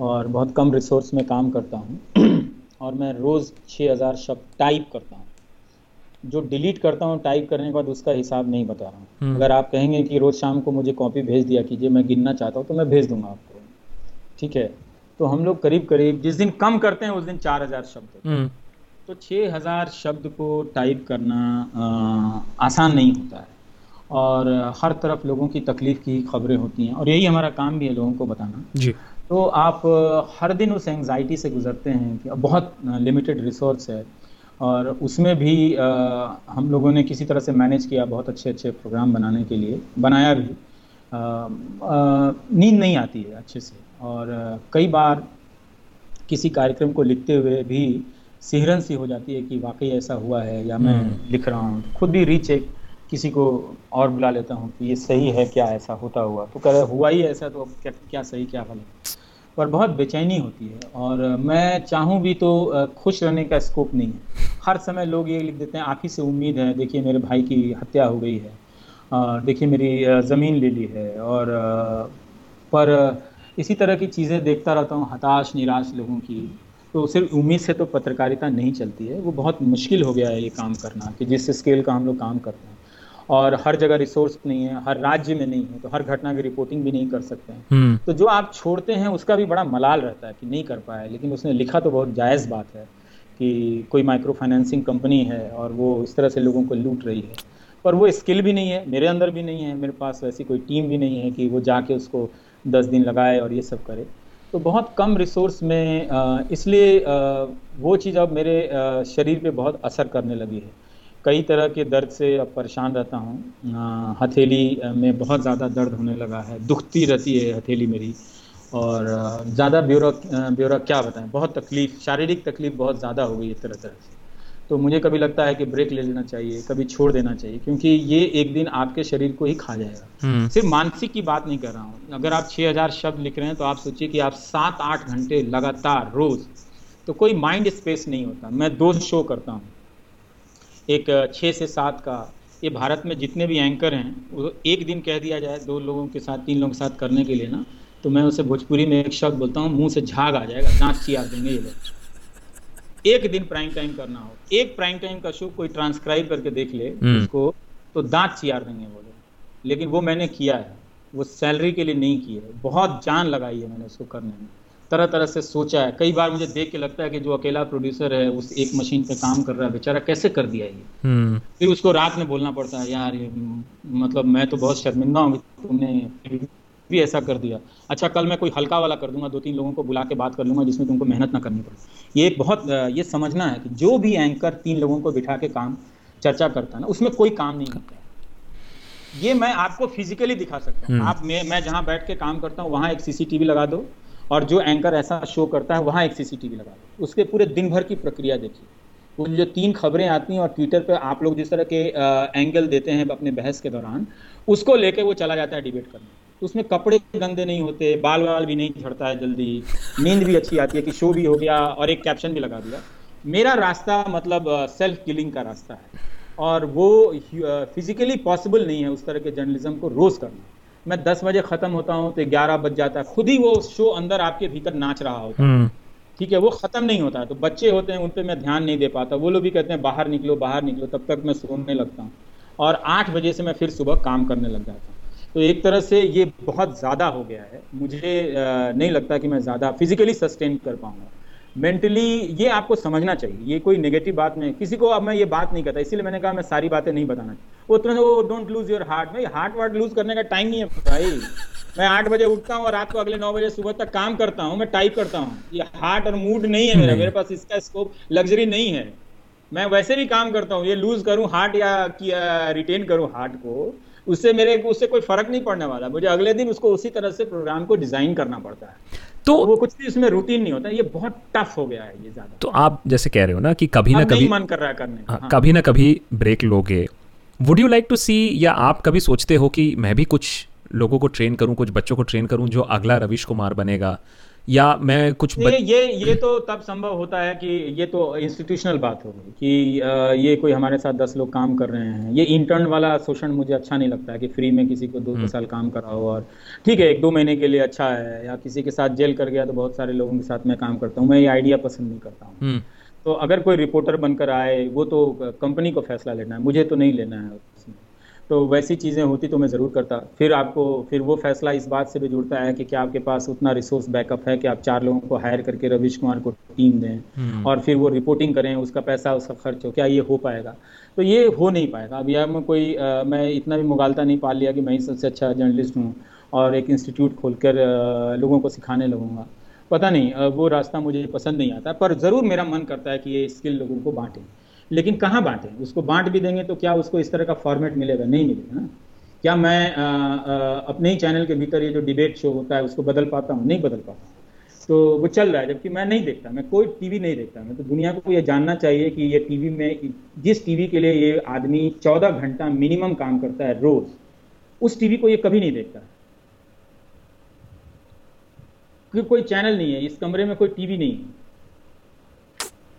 Speaker 1: और बहुत कम रिसोर्स में काम करता हूँ। और मैं रोज़ 6000 शब्द टाइप करता हूँ। जो डिलीट करता हूँ टाइप करने के बाद उसका हिसाब नहीं बता रहा हूँ।
Speaker 2: हम्म।
Speaker 1: अगर आप कहेंगे कि रोज़ शाम को मुझे कॉपी भेज दिया कीजिए मैं गिनना चाहता हूँ तो मैं भेज दूँगा आपको। ठीक है? तो हम लोग करीब करीब जिस दिन कम करते हैं उस दिन 4000 शब्द होते हैं। तो 6000 शब्द को टाइप करना अ, आसान नहीं होता है। और हर तरफ़ लोगों की तकलीफ़ की खबरें होती हैं। और यही हमारा काम भी है लोगों को बताना।
Speaker 2: जी।
Speaker 1: तो आप हर दिन उस एंजाइटी से गुजरते हैं कि बहुत लिमिटेड रिसोर्स है। और उसमें भी आ, हम लोगों ने किसी तरह से मैनेज किया बहुत अच्छे अच्छे प्रोग्राम बनाने के लिए बनाया भी। नींद नहीं आती है अच्छे से। और कई बार किसी कार्यक्रम को लिखते हुए भी सिहरन सी हो जाती है कि वाकई ऐसा हुआ है या मैं हम्म। लिख रहा हूँ। खुद भी रीचेक किसी को और बुला लेता हूँ कि ये सही है क्या ऐसा होता हुआ। तो कह हुआ ही ऐसा तो क्या क्या सही क्या गलत। पर बहुत बेचैनी होती है और मैं चाहूँ भी तो खुश रहने का स्कोप नहीं है। हर समय लोग ये लिख देते हैं आप ही से उम्मीद है देखिए मेरे भाई की हत्या हो गई है देखिए मेरी ज़मीन ले ली है। और पर इसी तरह की चीज़ें देखता रहता हूँ हताश निराश लोगों की। तो सिर्फ़ उम्मीद से तो पत्रकारिता नहीं चलती है। वो बहुत मुश्किल हो गया है ये काम करना कि जिस स्केल का हम लोग काम करते हैं। और हर जगह रिसोर्स नहीं है हर राज्य में नहीं है तो हर घटना की रिपोर्टिंग भी नहीं कर सकते हैं। हम्म। तो जो आप छोड़ते हैं उसका भी बड़ा मलाल रहता है कि नहीं कर पाया। लेकिन उसने लिखा तो बहुत जायज़ बात है कि कोई माइक्रो फाइनेंसिंग कंपनी है और वो इस तरह से लोगों को लूट रही है। पर वो स्किल भी नहीं है मेरे अंदर भी नहीं है मेरे पास वैसी कोई टीम भी नहीं है कि वो जाके उसको दस दिन लगाए और ये सब करे। तो बहुत कम रिसोर्स में इसलिए वो चीज़ अब मेरे शरीर पे बहुत असर करने लगी है। कई तरह के दर्द से अब परेशान रहता हूँ। हथेली में बहुत ज़्यादा दर्द होने लगा है। दुखती रहती है हथेली मेरी। और ज़्यादा ब्योरा ब्योरा, क्या बताएँ? बहुत तकलीफ़, शारीरिक तकलीफ़ बहुत ज़्यादा हो गई है तरह तरह से। तो मुझे कभी लगता है कि ब्रेक ले लेना चाहिए कभी छोड़ देना चाहिए क्योंकि ये एक दिन आपके शरीर को ही खा जाएगा। हम्म। सिर्फ़ मानसिक की बात नहीं कर रहा हूँ। अगर आप 6000 शब्द लिख रहे हैं तो आप सोचिए कि आप सात आठ घंटे लगातार रोज तो कोई माइंड स्पेस नहीं होता। मैं दो शो करता हूँ। एक छः से सात का। ये भारत में जितने भी एंकर हैं वो एक दिन कह दिया जाए दो लोगों के साथ तीन लोगों के साथ करने के लिए ना तो मैं उसे भोजपुरी में एक शब्द बोलता हूँ मुँह से झाग आ जाएगा दांत चिया देंगे ये लोग। एक दिन प्राइम टाइम करना हो। एक प्राइम टाइम का शो कोई ट्रांसक्राइब करके देख ले हम्म। उसको तो दांत चियार देंगे वो लोग। लेकिन वो मैंने किया है। वो सैलरी के लिए नहीं किया है। बहुत जान लगाई है मैंने उसको करने में। तरह तरह से सोचा है। कई बार मुझे देख के लगता है कि जो अकेला प्रोड्यूसर है उस एक मशीन पे काम कर रहा है बेचारा कैसे कर दिया ये? हम्म। फिर उसको रात में बोलना पड़ता है यार ये मतलब मैं तो बहुत शर्मिंदा हूँ तुमने भी ऐसा कर दिया। अच्छा कल मैं कोई हल्का वाला कर दूँगा दो तीन लोगों को बुला के बात कर लूँगा जिसमें तुमको मेहनत ना करनी पड़े। ये एक बहुत ये समझना है कि जो भी एंकर तीन लोगों को बिठा के काम चर्चा करता है ना उसमें कोई काम नहीं करता ये मैं आपको फिजिकली दिखा सकता हूँ। हम्म। आप मैं मैं जहाँ बैठ के काम करता हूँ वहाँ एक सीसीटीवी लगा दो और जो एंकर ऐसा शो करता है वहाँ एक सीसीटीवी लगा दो। उसके पूरे दिन भर की प्रक्रिया देखिए। वो जो तीन खबरें आती हैं और ट्विटर पर आप लोग जिस तरह के एंगल देते हैं अपने बहस के दौरान उसको लेके वो चला जाता है डिबेट करने। तो उसमें कपड़े गंदे नहीं होते बाल बाल भी नहीं झड़ता है जल्दी। नींद भी अच्छी आती है कि शो भी हो गया और एक कैप्शन भी लगा दिया। मेरा रास्ता मतलब सेल्फ किलिंग का रास्ता है। और वो फिजिकली पॉसिबल नहीं है उस तरह के जर्नलिज्म को रोज करना। मैं दस बजे खत्म होता हूँ तो ग्यारह बज जाता है। खुद ही वो शो अंदर आपके भीतर नाच रहा होता है। हम्म। ठीक है वो खत्म नहीं होता। है तो बच्चे होते हैं उन पर मैं ध्यान नहीं दे पाता। वो लोग भी कहते हैं बाहर निकलो बाहर निकलो तब तक मैं सोने लगता हूँ। और आठ बजे से मैं फिर सुबह काम करने लग जाता हूँ। तो एक तरह से ये बहुत ज़्यादा हो गया है। मुझे नहीं लगता कि मैं ज़्यादा फिजिकली सस्टेन कर पाऊँगा। मेंटली ये आपको समझना चाहिए ये कोई नेगेटिव बात नहीं किसी को अब मैं ये बात नहीं करता इसीलिए मैंने कहा मैं सारी बातें नहीं बताना वो तुरंत वो डोंट लूज योर हार्ट भाई हार्ट वार्ट लूज करने का टाइम नहीं है भाई। मैं आठ बजे उठता हूँ और रात को अगले नौ बजे सुबह तक काम करता हूँ मैं टाइप करता हूँ। ये हार्ट और मूड नहीं है मेरा मेरे पास इसका स्कोप लग्जरी नहीं है। मैं वैसे भी काम करता हूँ ये लूज करूँ हार्ट या, या रिटेन करूँ हार्ट को। उससे मेरे उससे कोई फ़र्क नहीं पड़ने वाला। मुझे अगले दिन उसको उसी तरह से प्रोग्राम को डिज़ाइन करना पड़ता है। तो वो कुछ भी इसमें रूटीन नहीं होता ये बहुत टफ हो गया है ये ज़्यादा।
Speaker 2: तो आप जैसे कह रहे हो ना कि कभी ना कभी
Speaker 1: मन कर रहा है करने
Speaker 2: हाँ, हाँ. कभी ना कभी ब्रेक लोगे। Would you like to see या आप कभी सोचते हो कि मैं भी कुछ लोगों को ट्रेन करूँ कुछ बच्चों को ट्रेन करूँ जो अगला रविश कुमार बनेगा या मैं कुछ
Speaker 1: बच... ये ये तो तब संभव होता है कि ये तो इंस्टीट्यूशनल बात हो गई कि ये कोई हमारे साथ दस लोग काम कर रहे हैं ये इंटर्न वाला शोषण मुझे अच्छा नहीं लगता है कि फ्री में किसी को दो दो हम्म। साल काम कराओ और ठीक है एक दो महीने के लिए अच्छा है या किसी के साथ जेल कर गया तो बहुत सारे लोगों के साथ मैं काम करता हूँ मैं ये आइडिया पसंद नहीं करता हूँ हम्म। तो अगर कोई रिपोर्टर बनकर आए वो तो कंपनी को फैसला लेना है मुझे तो नहीं लेना है उसमें तो वैसी चीज़ें होती तो मैं ज़रूर करता। फिर आपको फिर वो फैसला इस बात से भी जुड़ता है कि क्या आपके पास उतना रिसोर्स बैकअप है कि आप चार लोगों को हायर करके रविश कुमार को टीम दें हम्म। और फिर वो रिपोर्टिंग करें उसका पैसा उसका खर्च हो क्या ये हो पाएगा? तो ये हो नहीं पाएगा। अब यार मैं कोई आ, मैं इतना भी मुगालता नहीं पाल लिया कि मैं ही सबसे अच्छा जर्नलिस्ट हूँ और एक इंस्टीट्यूट खोलकर लोगों को सिखाने लगूँगा। पता नहीं वो रास्ता मुझे पसंद नहीं आता पर ज़रूर मेरा मन करता है कि ये स्किल लोगों को बांटें। लेकिन कहाँ बांटें? उसको बांट भी देंगे तो क्या उसको इस तरह का फॉर्मेट मिलेगा? नहीं मिलेगा ना। क्या मैं अ, अ, अपने ही चैनल के भीतर ये जो डिबेट शो होता है उसको बदल पाता हूँ? नहीं बदल पाता। तो वो चल रहा है जबकि मैं नहीं देखता। मैं कोई टीवी नहीं देखता। मैं तो दुनिया को ये जानना चाहिए कि ये टीवी में जिस टीवी के लिए ये आदमी चौदह घंटा मिनिमम काम करता है रोज उस टीवी को ये कभी नहीं देखता। कोई चैनल नहीं है इस कमरे में कोई टीवी नहीं है।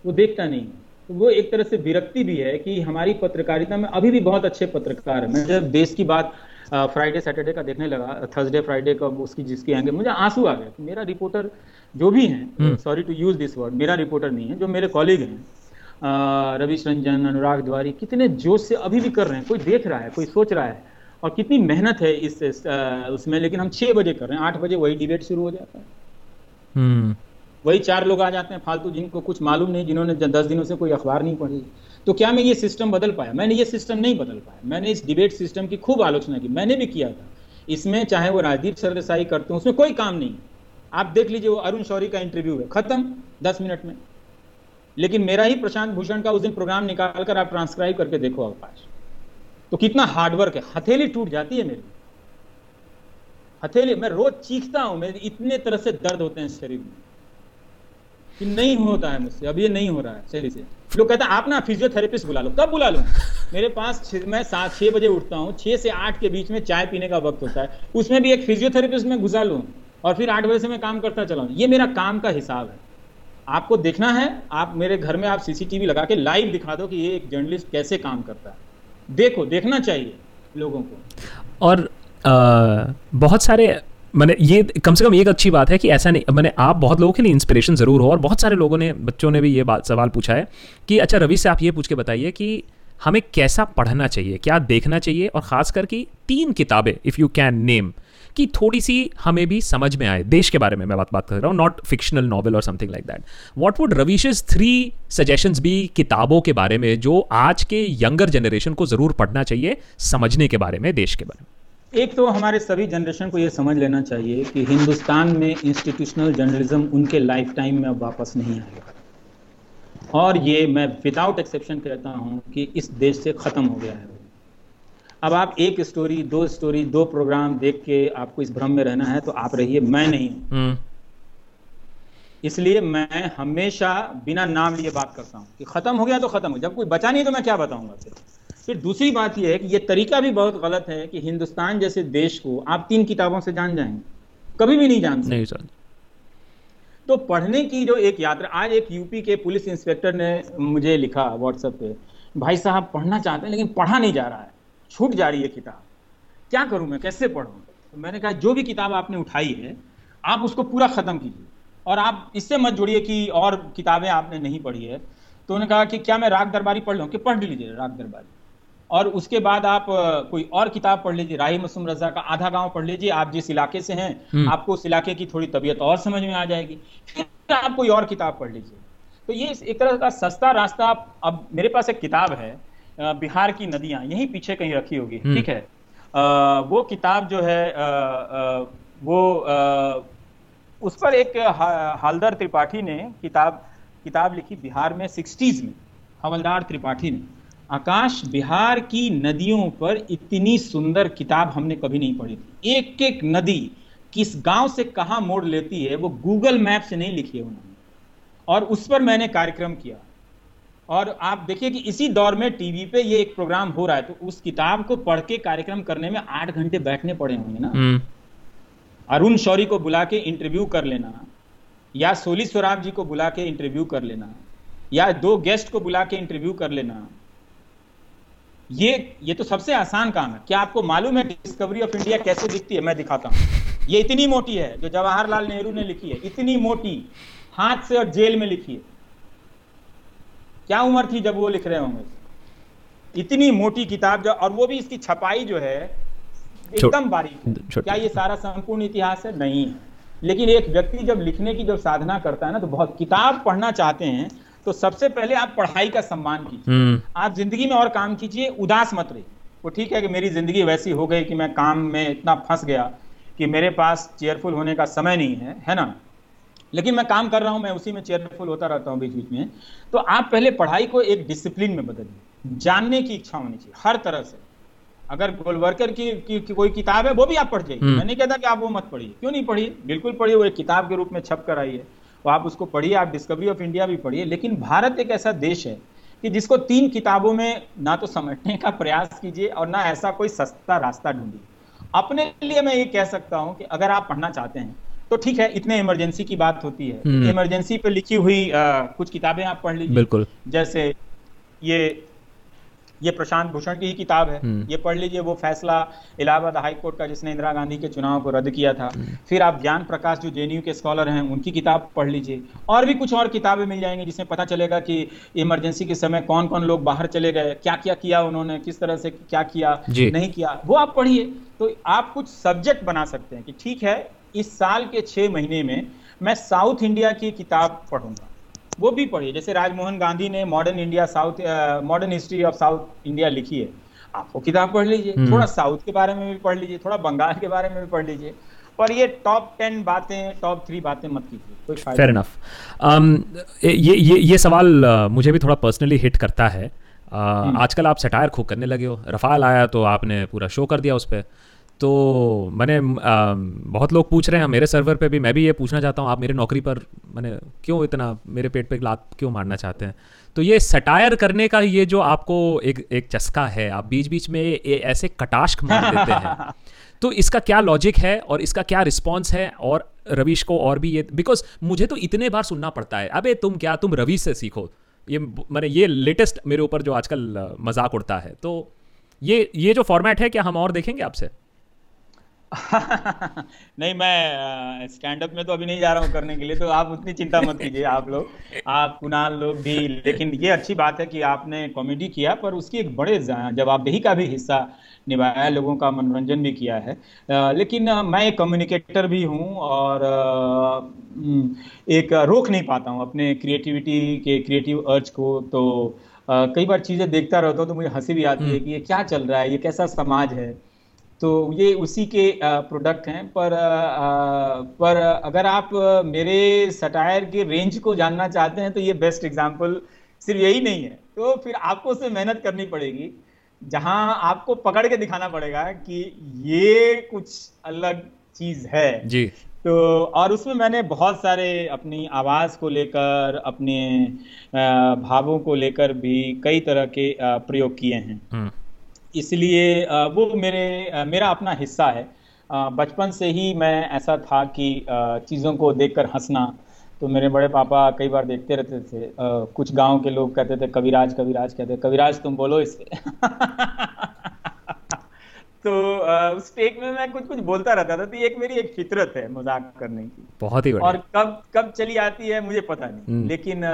Speaker 1: वो देखता नहीं है। तो वो एक तरह से विरक्ति भी है कि हमारी पत्रकारिता में अभी भी बहुत अच्छे पत्रकार हैं। मैं जब देश की बात फ्राइडे सैटरडे का देखने लगा थर्सडे फ्राइडे का उसकी जिसकी आएँगे मुझे आँसू आ गए कि मेरा रिपोर्टर जो भी हैं sorry to use this word मेरा रिपोर्टर नहीं है जो मेरे कॉलीग हैं रविश रंजन अनुराग तिवारी कितने जोश से अभी भी कर रहे हैं कोई देख रहा है कोई सोच रहा है और कितनी मेहनत है इस, इस अ, उसमें लेकिन हम छः बजे कर रहे हैं आठ बजे वही डिबेट शुरू हो जाता है।
Speaker 2: हम्म।
Speaker 1: वही चार लोग आ जाते हैं फालतू जिनको कुछ मालूम नहीं, जिन्होंने दस दिनों से कोई अखबार नहीं पढ़ी। तो क्या मैं ये सिस्टम बदल पाया? मैंने ये सिस्टम नहीं बदल पाया। मैंने इस डिबेट सिस्टम की खूब आलोचना की। मैंने भी किया था। इसमें चाहे वो राजदीप सरदेसाई करते हो, उसमें कोई काम नहीं। आप देख लीजिए, वो अरुण शौरी का इंटरव्यू है। खत्म, दस मिनट में। लेकिन मेरा ही प्रशांत भूषण का उस दिन प्रोग्राम निकाल कर आप ट्रांसक्राइब करके देखो अवकाश तो कितना हार्डवर्क है। हथेली टूट जाती है मेरी हथेली, मैं रोज चीखता हूँ, मेरे इतने तरह से दर्द होते हैं शरीर में। कि नहीं होता है मुझसे अब ये नहीं हो रहा है सही से। लोग कहते हैं आप ना फिजियोथेरेपिस्ट बुला लो कब बुला लूँ। मेरे पास मैं सात छः बजे उठता हूँ छः से आठ के बीच में चाय पीने का वक्त होता है उसमें भी एक फिजियोथेरेपिस्ट में घुसा लूँ और फिर आठ बजे से मैं काम करता चला हूँ। ये मेरा काम का हिसाब है। आपको देखना है आप मेरे घर में आप सीसीटीवी लगा के लाइव दिखा दो कि ये एक जर्नलिस्ट कैसे काम करता है। देखो देखना चाहिए लोगों को।
Speaker 2: और अ, बहुत सारे मैंने ये कम से कम एक अच्छी बात है कि ऐसा नहीं, मैंने आप बहुत लोगों के लिए इंस्पिरेशन ज़रूर हो और बहुत सारे लोगों ने, बच्चों ने भी ये बात, सवाल पूछा है कि अच्छा रवि से आप ये पूछ के बताइए कि हमें कैसा पढ़ना चाहिए, क्या देखना चाहिए? और ख़ास करके तीन किताबें इफ़ यू कैन नेम कि थोड़ी सी हमें भी समझ में आए, देश के बारे में मैं बात बात कर रहा हूँ नॉट फिक्शनल नॉवल और something like that what would Ravish's three suggestions भी किताबों के बारे में, जो आज के यंगर जनरेशन को ज़रूर पढ़ना चाहिए, समझने के बारे में, देश के बारे में?
Speaker 1: एक तो हमारे सभी जनरेशन को ये समझ लेना चाहिए कि हिंदुस्तान में इंस्टीट्यूशनल जर्नलिज्म उनके लाइफ टाइम में अब वापस नहीं आएगा। और ये मैं विदाउट एक्सेप्शन कहता हूँ कि इस देश से ख़त्म हो गया है। अब आप एक स्टोरी दो स्टोरी दो प्रोग्राम देख के आपको इस भ्रम में रहना है तो आप रहिए मैं नहीं हूँ।
Speaker 2: हम्म।
Speaker 1: इसलिए मैं हमेशा बिना नाम लिए बात करता हूँ कि ख़त्म हो गया तो ख़त्म हो जब कोई बचा नहीं तो मैं क्या बताऊँगा फिर? फिर दूसरी बात यह है कि यह तरीका भी बहुत गलत है कि हिंदुस्तान जैसे देश को आप तीन किताबों से जान जाएँगे। कभी भी नहीं जान सकते।
Speaker 2: नहीं सर
Speaker 1: तो पढ़ने की जो एक यात्रा आज एक यूपी के पुलिस इंस्पेक्टर ने मुझे लिखा व्हाट्सएप पे भाई साहब पढ़ना चाहते हैं लेकिन पढ़ा नहीं जा रहा है। छूट जा रही है किताब। क्या करूँ मैं? कैसे पढ़ूं? तो मैंने कहा जो भी किताब आपने उठाई है आप उसको पूरा ख़त्म कीजिए। और आप इससे मत जुड़िए कि और किताबें आपने नहीं पढ़ी है। तो उन्होंने कहा कि क्या मैं राग दरबारी पढ़ लूँ? कि पढ़ लीजिए राग दरबारी। और उसके बाद आप कोई और किताब पढ़ लीजिए राही मसूम रजा का आधा गाँव पढ़ लीजिए आप जिस इलाके से हैं आपको उस इलाके की थोड़ी तबीयत और समझ में आ जाएगी। फिर आप कोई और किताब पढ़ लीजिए। तो ये एक तरह का सस्ता रास्ता आप अब मेरे पास एक किताब है बिहार की नदियाँ यहीं पीछे कहीं रखी होगी ठीक है? अ, वो किताब जो है अ, अ, वो अ, उस पर एक हा- हालदार त्रिपाठी ने किताब किताब लिखी बिहार में सिक्सटीज में हवलदार त्रिपाठी ने। आकाश बिहार की नदियों पर इतनी सुंदर किताब हमने कभी नहीं पढ़ी थी। एक एक नदी किस गाँव से कहाँ मोड़ लेती है वो गूगल मैप से नहीं लिखी है उन्होंने। और उस पर मैंने कार्यक्रम किया। और आप देखिए कि इसी दौर में टीवी पे ये एक प्रोग्राम हो रहा है तो उस किताब को पढ़ के कार्यक्रम करने में आठ घंटे बैठने पड़े होंगे ना।
Speaker 2: हम्म।
Speaker 1: अरुण शौरी को बुला के इंटरव्यू कर लेना या सोली स्वराब जी को बुला के इंटरव्यू कर लेना या दो गेस्ट को बुला के इंटरव्यू कर लेना ये ये तो सबसे आसान काम है। क्या आपको मालूम है डिस्कवरी ऑफ़ इंडिया कैसे दिखती है? मैं दिखाता हूँ। ये इतनी मोटी है जो जवाहरलाल नेहरू ने लिखी है। इतनी मोटी हाथ से और जेल में लिखी है। क्या उम्र थी जब वो लिख रहे होंगे? इतनी मोटी किताब जो और वो भी इसकी छपाई जो है एकदम बारीक क्या ये सारा संपूर्ण इतिहास है? नहीं। है लेकिन एक व्यक्ति जब लिखने की जब साधना करता है ना तो बहुत किताब पढ़ना चाहते हैं तो सबसे पहले आप पढ़ाई का सम्मान कीजिए।
Speaker 2: हम्म।
Speaker 1: आप ज़िंदगी में और काम कीजिए उदास मत रहिए। वो ठीक है कि मेरी ज़िंदगी वैसी हो गई कि मैं काम में इतना फंस गया कि मेरे पास चेयरफुल होने का समय नहीं है है ना? लेकिन मैं काम कर रहा हूँ मैं उसी में चेयरफुल होता रहता हूँ बीच बीच में। तो आप पहले पढ़ाई को एक डिसिप्लिन में बदलिए। जानने की इच्छा होनी चाहिए हर तरह से। अगर गोलवर्कर की, की, की कोई किताब है वो भी आप पढ़ जाइए। मैं नहीं कहता कि आप वो मत पढ़िए। क्यों नहीं पढ़िए? बिल्कुल पढ़िए वो एक किताब के रूप में छप कर आई है। तो आप उसको पढ़िए आप डिस्कवरी ऑफ़ इंडिया भी पढ़िए। लेकिन भारत एक ऐसा देश है कि जिसको तीन किताबों में ना तो समझने का प्रयास कीजिए और ना ऐसा कोई सस्ता रास्ता ढूंढिए। अपने लिए मैं ये कह सकता हूँ कि अगर आप पढ़ना चाहते हैं तो ठीक है इतने इमरजेंसी की बात होती है। इमरजेंसी पे लिखी हुई आ, कुछ किताबें आप पढ़ लीजिए।
Speaker 2: बिल्कुल।
Speaker 1: जैसे ये ये प्रशांत भूषण की ही किताब है। ये पढ़ लीजिए वो फैसला इलाहाबाद हाई कोर्ट का जिसने इंदिरा गांधी के चुनाव को रद्द किया था। फिर आप ज्ञान प्रकाश जो जेएनयू के स्कॉलर हैं उनकी किताब पढ़ लीजिए। और भी कुछ और किताबें मिल जाएँगी जिसमें पता चलेगा कि इमरजेंसी के समय कौन कौन लोग बाहर चले गए क्या क्या किया उन्होंने किस तरह से क्या किया नहीं किया वो आप पढ़िए। तो आप कुछ सब्जेक्ट बना सकते हैं कि ठीक है इस साल के छह महीने में मैं साउथ इंडिया की किताब पढ़ूँगा। वो भी पढ़िए। जैसे राजमोहन गांधी ने modern India south modern history of south India लिखी है। आप वो किताब पढ़ लीजिए। हम्म। थोड़ा साउथ के बारे में भी पढ़ लीजिए। थोड़ा बंगाल के बारे में भी पढ़ लीजिए। पर ये टॉप टेन बातें टॉप थ्री बातें मत कीजिए।
Speaker 2: फेयर इनफ um, ये ये ये सवाल मुझे भी थोड़ा पर्सनली हिट करता है। uh। आजकल आप सटायर खूब करने लगे हो। रफाल आया तो आपने पूरा शो कर दिया उस पर तो मैंने बहुत लोग पूछ रहे हैं मेरे सर्वर पे भी मैं भी ये पूछना चाहता हूँ आप मेरे नौकरी पर मैंने क्यों इतना मेरे पेट पे लात क्यों मारना चाहते हैं? तो ये सटायर करने का ये जो आपको एक एक चस्का है आप बीच बीच में ऐसे कटाश मार देते हैं। तो इसका क्या लॉजिक है और इसका क्या रिस्पॉन्स है? और रवीश को और भी ये बिकॉज़ मुझे तो इतने बार सुनना पड़ता है। अबे तुम क्या तुम रवीश से सीखो। ये मैंने ये लेटेस्ट मेरे ऊपर जो आजकल मज़ाक उड़ता है। तो ये ये जो फॉर्मेट है क्या हम और देखेंगे आपसे?
Speaker 1: नहीं मैं स्टैंड अप में तो अभी नहीं जा रहा हूँ करने के लिए तो आप उतनी चिंता मत कीजिए आप लोग आप कुणाल लोग भी लेकिन ये अच्छी बात है कि आपने कॉमेडी किया पर उसकी एक बड़े जवाबदेही का भी हिस्सा निभाया लोगों का मनोरंजन भी किया है लेकिन मैं एक कम्युनिकेटर भी हूँ और एक रोक नहीं पाता हूँ अपने क्रिएटिविटी के क्रिएटिव अर्ज़ को तो कई बार चीज़ें देखता रहता हूँ तो मुझे हँसी भी आती है हम्म। कि ये क्या चल रहा है ये कैसा समाज है तो ये उसी के प्रोडक्ट हैं। पर पर अगर आप मेरे सटायर के रेंज को जानना चाहते हैं तो ये बेस्ट एग्जांपल सिर्फ़ यही नहीं है। तो फिर आपको उसमें मेहनत करनी पड़ेगी। जहाँ आपको पकड़ के दिखाना पड़ेगा कि ये कुछ अलग चीज़ है।
Speaker 2: जी।
Speaker 1: तो और उसमें मैंने बहुत सारे अपनी आवाज़ को लेकर अपने भावों को लेकर भी कई तरह के प्रयोग किए हैं। हम्म। इसलिए वो मेरे मेरा अपना हिस्सा है। बचपन से ही मैं ऐसा था कि चीज़ों को देखकर हंसना तो मेरे बड़े पापा कई बार देखते रहते थे। कुछ गाँव के लोग कहते थे, कविराज कविराज, कहते कविराज, तुम बोलो इससे तो उस टेक में मैं कुछ कुछ बोलता रहता था तो एक मेरी एक फितरत है मज़ाक करने की।
Speaker 2: बहुत ही
Speaker 1: और कब कब चली आती है मुझे पता नहीं। हम्म। लेकिन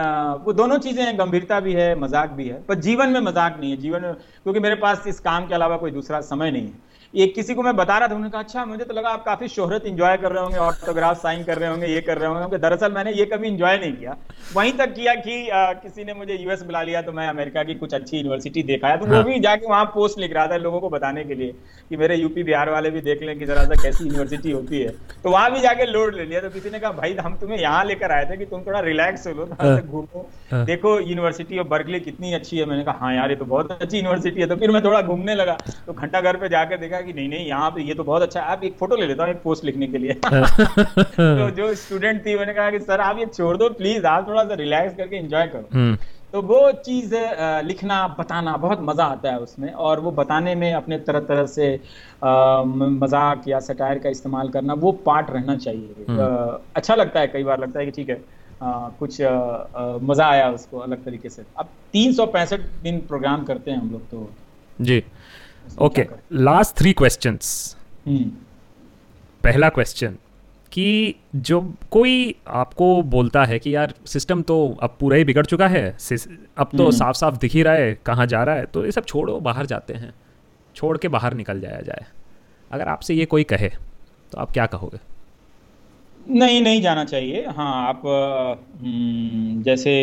Speaker 1: वो दोनों चीज़ें हैं गंभीरता भी है मज़ाक भी है। पर जीवन में मज़ाक नहीं है जीवन में क्योंकि मेरे पास इस काम के अलावा कोई दूसरा समय नहीं है। एक किसी को मैं बता रहा था उन्होंने कहा अच्छा मुझे तो लगा आप काफ़ी शोहरत इंजॉय कर रहे होंगे ऑटोग्राफ साइन कर रहे होंगे ये कर रहे होंगे दरअसल मैंने ये कभी इंजॉय नहीं किया। वहीं तक किया कि आ, किसी ने मुझे यूएस बुला लिया तो मैं अमेरिका की कुछ अच्छी यूनिवर्सिटी दिखाया तो हाँ। वो भी जाके वहाँ पोस्ट लिख रहा था लोगों को बताने के लिए कि मेरे यूपी बिहार वाले भी देख लें कि जरा सा कैसी यूनिवर्सिटी होती है। तो वहाँ भी जाके लोड ले लिया। तो किसी ने कहा भाई हम तुम्हें यहाँ लेकर आए थे कि तुम थोड़ा रिलैक्स हो लो हाँ। घूमो। हाँ। देखो यूनिवर्सिटी ऑफ़ बर्कली कितनी अच्छी है। मैंने कहा हाँ यार ये तो बहुत अच्छी यूनिवर्सिटी है। तो फिर मैं थोड़ा घूमने लगा। तो घंटा घर पे जाकर देखा कि नहीं नहीं यहाँ पे ये तो बहुत अच्छा आप एक फ़ोटो ले लेता हूँ एक पोस्ट लिखने के लिए। तो जो स्टूडेंट थी मैंने कहा कि सर आप ये छोड़ दो प्लीज़ आप थोड़ा सा रिलैक्स करके एंजॉय करो। हम्म। तो वो चीज़ लिखना बताना बहुत मज़ा आता है उसमें और वो बताने में अपने तरह तरह से मज़ाक या सटायर का इस्तेमाल करना वो पार्ट रहना चाहिए। हम्म। अच्छा लगता है कई बार लगता है कि ठीक है आ, कुछ आ, आ, मज़ा आया उसको अलग तरीके से। अब तीन सौ पैंसठ दिन प्रोग्राम करते हैं हम लोग तो
Speaker 2: जी। ओके लास्ट थ्री क्वेश्चंस पहला क्वेश्चन कि जो कोई आपको बोलता है कि यार सिस्टम तो अब पूरा ही बिगड़ चुका है अब तो हम्म। साफ़ साफ़ दिख ही रहा है कहाँ जा रहा है तो ये सब छोड़ो बाहर जाते हैं। छोड़ के बाहर निकल जाया जाए। अगर आपसे ये कोई कहे तो आप क्या कहोगे?
Speaker 1: नहीं नहीं जाना चाहिए। हाँ आप हम्म, जैसे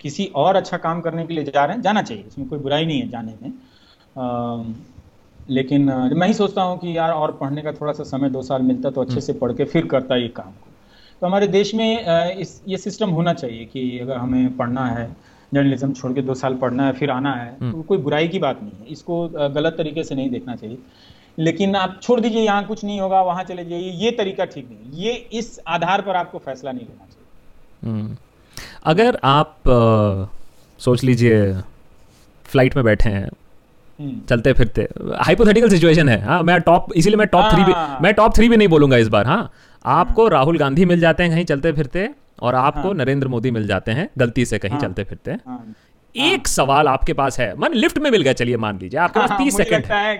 Speaker 1: किसी और अच्छा काम करने के लिए जा रहे हैं जाना चाहिए। इसमें कोई बुराई नहीं है जाने में। लेकिन मैं ही सोचता हूँ कि यार और पढ़ने का थोड़ा सा समय दो साल मिलता तो अच्छे से पढ़ के फिर करता ये काम को। तो हमारे देश में इस ये सिस्टम होना चाहिए कि अगर हमें पढ़ना है जर्नलिज्म छोड़ के दो साल पढ़ना है फिर आना है तो कोई बुराई की बात नहीं है। इसको गलत तरीके से नहीं देखना चाहिए। लेकिन आप छोड़ दीजिए यहाँ कुछ नहीं होगा वहाँ चले जाइए ये तरीका ठीक नहीं ये इस आधार पर आपको फैसला नहीं लेना चाहिए।
Speaker 2: हम्म। अगर आप अ, सोच लीजिए फ़्लाइट में बैठे हैं
Speaker 1: हम्म।
Speaker 2: चलते फिरते। हाइपोथेटिकल सिचुएशन है। हाँ मैं टॉप इसीलिए मैं टॉप थ्री भी
Speaker 1: हाँ।
Speaker 2: मैं टॉप थ्री भी नहीं बोलूँगा इस बार। हाँ आपको राहुल गांधी मिल जाते हैं कहीं चलते फिरते और आपको नरेंद्र मोदी मिल जाते हैं गलती से कहीं
Speaker 1: हाँ।
Speaker 2: चलते फिरते।
Speaker 1: हाँ।
Speaker 2: एक सवाल आपके पास है। मन लिफ्ट में मिल गया चलिए मान लीजिए। आपके पास
Speaker 1: हाँ,
Speaker 2: तीस सेकंड
Speaker 1: है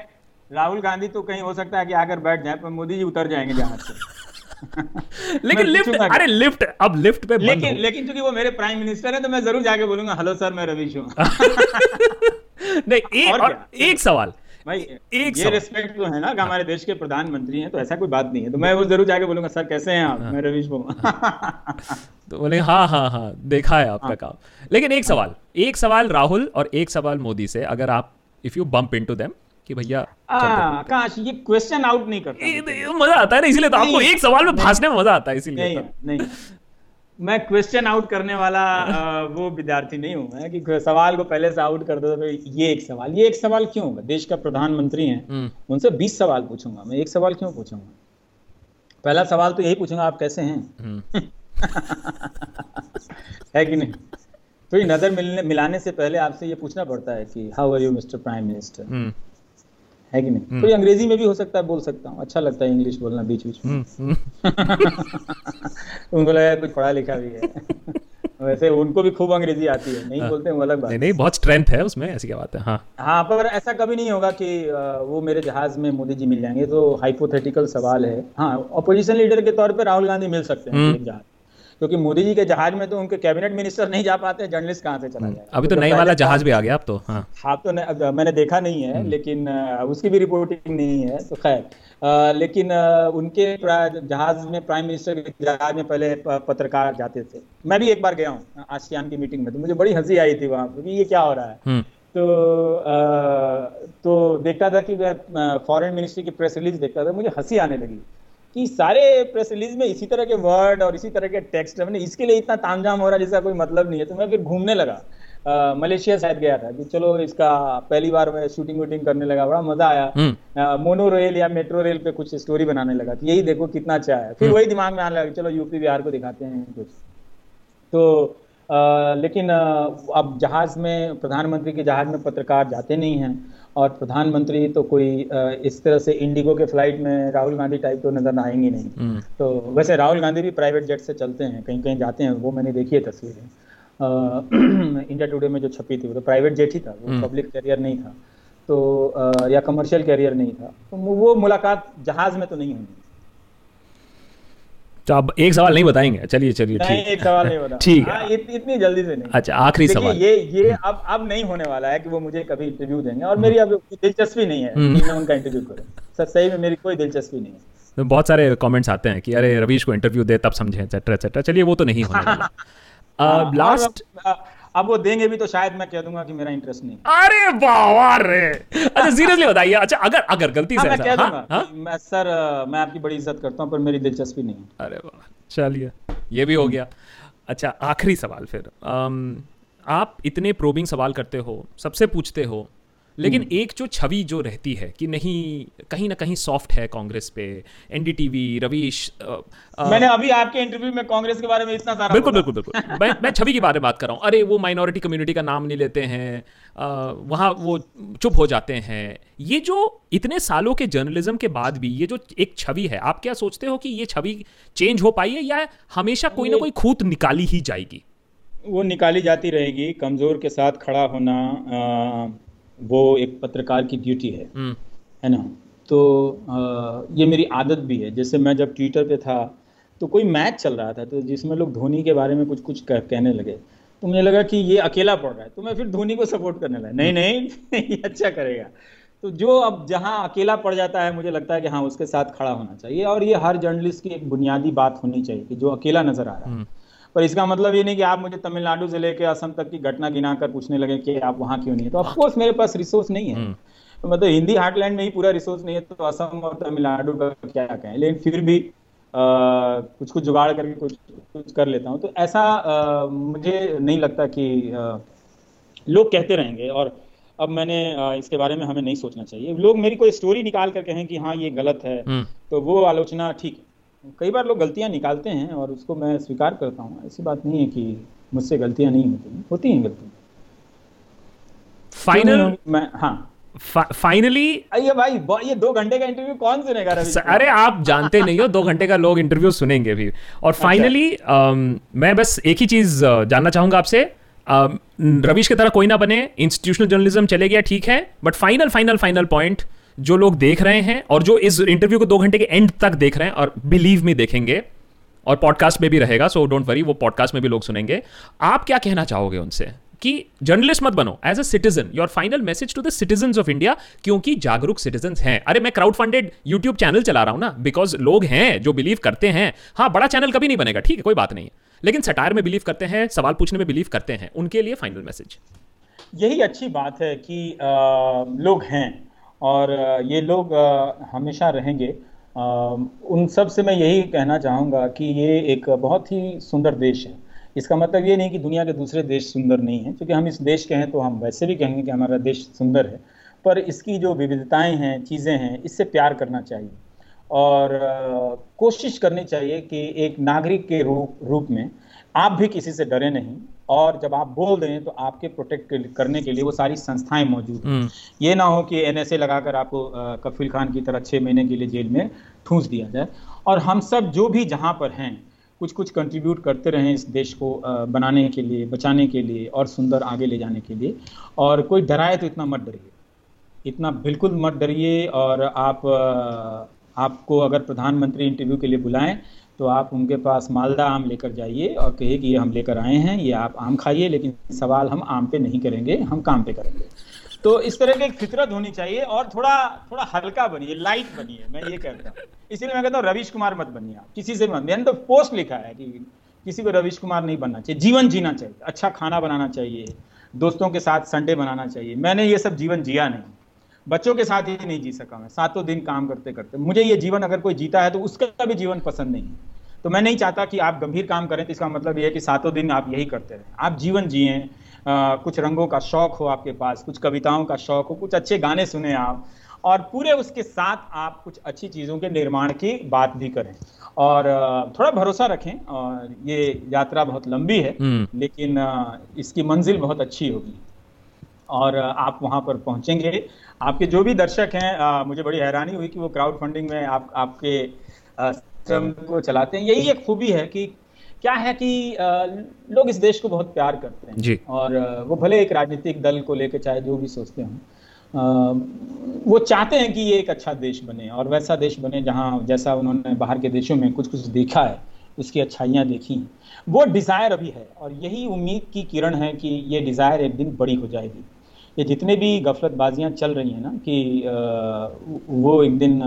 Speaker 1: राहुल गांधी तो कहीं हो सकता है कि आकर बैठ जाए पर मोदी जी उतर जाएँगे जहाज़ से।
Speaker 2: लेकिन लिफ्ट अरे लिफ्ट अब लिफ्ट पे
Speaker 1: लेकिन लेकिन चूँकि वो मेरे प्राइम मिनिस्टर है तो मैं ज़रूर जाके बोलूँगा हेलो सर मैं रवीश हूँ।
Speaker 2: नहीं एक
Speaker 1: और
Speaker 2: और एक सवाल।
Speaker 1: भाई
Speaker 2: एक
Speaker 1: ये रिस्पेक्ट तो है ना कि हमारे देश के प्रधानमंत्री हैं तो ऐसा कोई बात नहीं है। तो मैं वो ज़रूर जाके बोलूँगा सर कैसे हैं आप? मैं रवीश बोलूँगा
Speaker 2: तो बोले हाँ हाँ हाँ देखा है आपका
Speaker 1: हाँ।
Speaker 2: काम। लेकिन एक सवाल एक सवाल राहुल और एक सवाल मोदी से अगर आप if you bump into them कि भैया
Speaker 1: काश ये क्वेश्चन आउट नहीं करता
Speaker 2: मज़ा आता है ना इसीलिए तो आपको एक सवाल में भाषने में मज़ा आता है इसीलिए
Speaker 1: नहीं
Speaker 2: तो।
Speaker 1: नहीं मैं क्वेश्चन आउट करने वाला वो विद्यार्थी नहीं हूँ मैं कि सवाल को पहले से आउट कर दो तो ये एक सवाल। ये एक सवाल क्यों होगा? देश का प्रधानमंत्री हैं
Speaker 2: हम्म,
Speaker 1: उनसे बीस सवाल पूछूँगा मैं। एक सवाल क्यों पूछूँगा? पहला सवाल तो यही पूछूँगा आप कैसे हैं?
Speaker 2: हम्म,
Speaker 1: है कि नहीं? तो ये नज़र मिलने मिलाने से पहले आपसे ये पूछना पड़ता है कि how are you mister prime minister है कि नहीं? तो अंग्रेज़ी में भी हो सकता है बोल सकता हूँ। अच्छा लगता है इंग्लिश बोलना बीच बीच में।
Speaker 2: हम्म, हम्म,
Speaker 1: उनको लगा कुछ पढ़ा लिखा भी है। वैसे उनको भी खूब अंग्रेज़ी आती है। नहीं बोलते वो अलग बात
Speaker 2: नहीं नहीं बहुत स्ट्रेंथ है उसमें ऐसी क्या बात है? हाँ।
Speaker 1: हाँ पर ऐसा कभी नहीं होगा कि वो मेरे जहाज़ में मोदी जी मिल जाएँगे। तो हाइपोथेटिकल सवाल है। हाँ ऑपोजिशन लीडर के तौर पर राहुल गांधी मिल सकते हैं। जहाज़। क्योंकि मोदी जी के जहाज़ में तो उनके कैबिनेट मिनिस्टर नहीं जा पाते जर्नलिस्ट कहाँ से चला जाएगा?
Speaker 2: अभी तो
Speaker 1: जब
Speaker 2: नई वाला जहाज़ भी आ गया अब तो हाँ।
Speaker 1: हाँ तो अब मैंने देखा नहीं है लेकिन उसकी भी रिपोर्टिंग नहीं है तो खैर। लेकिन उनके जहाज़ में प्राइम मिनिस्टर के जहाज़ में पहले पत्रकार जाते थे। मैं भी एक बार गया हूँ आसियान की मीटिंग में तो मुझे बड़ी हँसी आई थी वहाँ पर ये क्या हो रहा है।
Speaker 2: हम्म,
Speaker 1: तो अ, तो देखता था कि फॉरेन मिनिस्ट्री की प्रेस रिलीज़ देखता था मुझे हँसी आने लगी। कि सारे प्रेस रिलीज़ में इसी तरह के वर्ड और इसी तरह के टेक्स्ट मैंने इसके लिए इतना तामझाम हो रहा है जिसका कोई मतलब नहीं है। तो मैं फिर घूमने लगा। मलेशिया शायद गया था। कि चलो इसका पहली बार मैं शूटिंग वूटिंग करने लगा। बड़ा मज़ा आया।
Speaker 2: हम्म,
Speaker 1: मोनो रेल या मेट्रो रेल पे कुछ स्टोरी बनाने लगा। कि यही देखो कितना अच्छा है। फिर वही दिमाग में आने लगा चलो यूपी बिहार को दिखाते हैं कुछ। तो अ, लेकिन अब जहाज़ में प्रधानमंत्री के जहाज़ में पत्रकार जाते नहीं हैं। और प्रधानमंत्री तो कोई इस तरह से इंडिगो के फ़्लाइट में राहुल गांधी टाइप तो नज़र आएँगे नहीं।
Speaker 2: हम्म,
Speaker 1: तो वैसे राहुल गांधी भी प्राइवेट जेट से चलते हैं कहीं कहीं जाते हैं वो मैंने देखी है तस्वीरें। इंडिया टुडे में जो छपी थी वो तो प्राइवेट जेट ही था वो
Speaker 2: हम्म।
Speaker 1: पब्लिक कैरियर नहीं था। तो या कमर्शियल कैरियर नहीं था। तो वो मुलाकात जहाज़ में तो नहीं होनी
Speaker 2: तो आप एक सवाल नहीं बताएँगे। चलिए चलिए ठीक।
Speaker 1: एक सवाल नहीं बता
Speaker 2: ठीक है।
Speaker 1: हाँ, इत, इतनी जल्दी से नहीं।
Speaker 2: अच्छा आखिरी सवाल।
Speaker 1: ये ये अब अब नहीं होने वाला है कि वो मुझे कभी इंटरव्यू देंगे और मेरी अब दिलचस्पी नहीं है
Speaker 2: हम्म।
Speaker 1: कि मैं उनका इंटरव्यू करूँ। सर सही में मेरी कोई दिलचस्पी नहीं है।
Speaker 2: तो बहुत सारे कमेंट्स आते हैं कि अरे रवीश को इंटरव्यू दे तब समझे एक्सेट्रा एक्सेट्रा चलिए वो तो नहीं होने वाला। लास्ट
Speaker 1: अब- वो देंगे भी तो शायद मैं कह दूँगा कि मेरा इंटरेस्ट नहीं।
Speaker 2: अरे वाह रे। अच्छा सीरियसली बताइए। अच्छा अगर अगर गलती
Speaker 1: हाँ,
Speaker 2: से
Speaker 1: मैं कह
Speaker 2: हाँ,
Speaker 1: दूँगा
Speaker 2: हाँ?
Speaker 1: मैं सर मैं आपकी बड़ी इज़्ज़त करता हूँ पर मेरी दिलचस्पी नहीं है।
Speaker 2: अरे वाह चलिए। ये भी हो गया। अच्छा आखिरी सवाल फिर। आप इतने प्रोबिंग सवाल करते हो सबसे पूछते हो लेकिन एक जो छवि जो रहती है कि नहीं कहीं ना कहीं सॉफ्ट है कांग्रेस पे एनडीटीवी रवीश
Speaker 1: मैंने अभी आपके इंटरव्यू में कांग्रेस के बारे में इतना सारा
Speaker 2: बिल्कुल बिल्कुल बिल्कुल। मैं मैं छवि के बारे में बात कर रहा हूँ। अरे वो माइनॉरिटी कम्युनिटी का नाम नहीं लेते हैं वहाँ वो चुप हो जाते हैं। ये जो इतने सालों के जर्नलिज्म के बाद भी ये जो एक छवि है आप क्या सोचते हो कि ये छवि चेंज हो पाई है या हमेशा कोई ना कोई खूत निकाली ही जाएगी?
Speaker 1: वो निकाली जाती रहेगी कमज़ोर के साथ खड़ा होना वो एक पत्रकार की ड्यूटी है।
Speaker 2: हम्म,
Speaker 1: है ना? तो अ, ये मेरी आदत भी है। जैसे मैं जब ट्विटर पे था तो कोई मैच चल रहा था तो जिसमें लोग धोनी के बारे में कुछ कुछ कह, कहने लगे तो मुझे लगा कि ये अकेला पड़ रहा है तो मैं फिर धोनी को सपोर्ट करने लगा। नहीं नहीं ये अच्छा करेगा। तो जो अब जहाँ अकेला पड़ जाता है मुझे लगता है कि हाँ उसके साथ खड़ा होना चाहिए। और ये हर जर्नलिस्ट की एक बुनियादी बात होनी चाहिए कि जो अकेला नज़र आ रहा है। पर इसका मतलब ये नहीं कि आप मुझे तमिलनाडु से लेकर असम तक की घटना गिना कर पूछने लगे कि आप वहाँ क्यों नहीं है। तो ऑफकोर्स मेरे पास रिसोर्स नहीं है। तो मतलब हिंदी हार्टलैंड में ही पूरा रिसोर्स नहीं है तो असम और तमिलनाडु का क्या कहें? लेकिन फिर भी आ, कुछ कुछ जुगाड़ करके कुछ कुछ कर लेता हूँ। तो ऐसा आ, मुझे नहीं लगता कि आ, लोग कहते रहेंगे और अब मैंने इसके बारे में हमें नहीं सोचना चाहिए। लोग मेरी कोई स्टोरी निकाल कर कहें कि हाँ ये गलत है हम्म। तो वो आलोचना ठीक है। कई बार लोग गलतियाँ निकालते हैं और उसको मैं स्वीकार करता हूँ। ऐसी बात नहीं है कि मुझसे गलतियाँ नहीं होती होती हैं गलतियाँ।
Speaker 2: फाइनल
Speaker 1: मैं हाँ।
Speaker 2: फाइनली
Speaker 1: ये भाई ये दो घंटे का इंटरव्यू कौन सुनेगा रवि
Speaker 2: अरे आप जानते नहीं हो दो घंटे का लोग इंटरव्यू सुनेंगे भी। और फाइनली अच्छा। मैं बस एक ही चीज़ जानना चाहूँगा आपसे। रविश की तरह कोई ना बने इंस्टीट्यूशनल जर्नलिज्म चले गया ठीक है। But final final final point जो लोग देख रहे हैं और जो इस इंटरव्यू को दो घंटे के एंड तक देख रहे हैं और बिलीव में देखेंगे और पॉडकास्ट में भी रहेगा सो डोंट वरी वो पॉडकास्ट में भी लोग सुनेंगे। आप क्या कहना चाहोगे उनसे? कि जर्नलिस्ट मत बनो as a citizen your final message to the citizen of India क्योंकि जागरूक सिटीजन हैं। अरे मैं क्राउड फंडेड यूट्यूब चैनल चला रहा हूँ ना बिकॉज़ लोग हैं जो बिलीव करते हैं। हाँ बड़ा चैनल कभी नहीं बनेगा ठीक है कोई बात नहीं। लेकिन सटायर में बिलीव करते हैं सवाल पूछने में बिलीव करते हैं उनके लिए फाइनल मैसेज
Speaker 1: यही अच्छी बात है कि आ, लोग हैं और ये लोग हमेशा रहेंगे। उन सबसे मैं यही कहना चाहूँगा कि ये एक बहुत ही सुंदर देश है। इसका मतलब ये नहीं कि दुनिया के दूसरे देश सुंदर नहीं हैं, क्योंकि हम इस देश के हैं तो हम वैसे भी कहेंगे कि हमारा देश सुंदर है। पर इसकी जो विविधताएँ हैं, चीज़ें हैं, इससे प्यार करना चाहिए। और कोशिश करनी चाहिए कि एक नागरिक के रूप रूप में आप भी किसी से डरे नहीं। और जब आप बोल हैं तो आपके प्रोटेक्ट करने के लिए वो सारी संस्थाएँ मौजूद हैं। हम्म। ये ना हो कि एनएसए लगाकर आपको कफिल खान की तरह छः महीने के लिए जेल में ठूंस दिया जाए। और हम सब जो भी जहाँ पर हैं कुछ कुछ कंट्रीब्यूट करते रहें इस देश को बनाने के लिए बचाने के लिए और सुंदर आगे ले जाने के लिए। और कोई डराए तो इतना मत डरिए। इतना बिल्कुल मत डरिए और आप आपको अगर प्रधानमंत्री इंटरव्यू के लिए बुलाएँ तो आप उनके पास मालदा आम लेकर जाइए और कहिए कि ये हम लेकर आए हैं, ये आप आम खाइए, लेकिन सवाल हम आम पे नहीं करेंगे, हम काम पे करेंगे। तो इस तरह की फितरत होनी चाहिए और थोड़ा थोड़ा हल्का बनिए लाइट बनिए, मैं ये कहता हूँ। इसीलिए मैं कहता हूँ, रविश कुमार मत बनिए आप, किसी से मत, मैंने तो पोस्ट लिखा है कि किसी को रविश कुमार नहीं बनना चाहिए, जीवन जीना चाहिए अच्छा खाना बनाना चाहिए, दोस्तों के साथ संडे बनाना चाहिए, मैंने ये सब जीवन जिया नहीं। बच्चों के साथ ही नहीं जी सका मैं सातों दिन काम करते करते। मुझे ये जीवन अगर कोई जीता है तो उसका भी जीवन पसंद नहीं है। तो मैं नहीं चाहता कि आप गंभीर काम करें तो इसका मतलब ये है कि सातों दिन आप यही करते रहें। आप जीवन जिए कुछ रंगों का शौक हो आपके पास कुछ कविताओं का शौक हो कुछ अच्छे गाने सुने आप और पूरे उसके साथ आप कुछ अच्छी चीज़ों के निर्माण की बात भी करें। और थोड़ा भरोसा रखें और ये यात्रा बहुत लंबी है हम्म। लेकिन इसकी मंजिल बहुत अच्छी होगी। और आप वहाँ पर पहुँचेंगे आपके जो भी दर्शक हैं आ, मुझे बड़ी हैरानी हुई कि वो क्राउड फंडिंग में आप आपके श्रम को चलाते हैं। यही एक खूबी है कि क्या है कि लोग इस देश को बहुत प्यार करते हैं।
Speaker 2: जी।
Speaker 1: और वो भले एक राजनीतिक दल को लेकर चाहे जो भी सोचते हों वो चाहते हैं कि ये एक अच्छा देश बने और वैसा देश बने जहाँ जैसा उन्होंने बाहर के देशों में कुछ कुछ देखा है उसकी अच्छाइयाँ देखी हैं। वो डिज़ायर अभी है और यही उम्मीद की किरण है कि ये डिज़ायर एक दिन बड़ी हो जाएगी। ये जितने भी गफलतबाजियाँ चल रही हैं ना कि वो एक दिन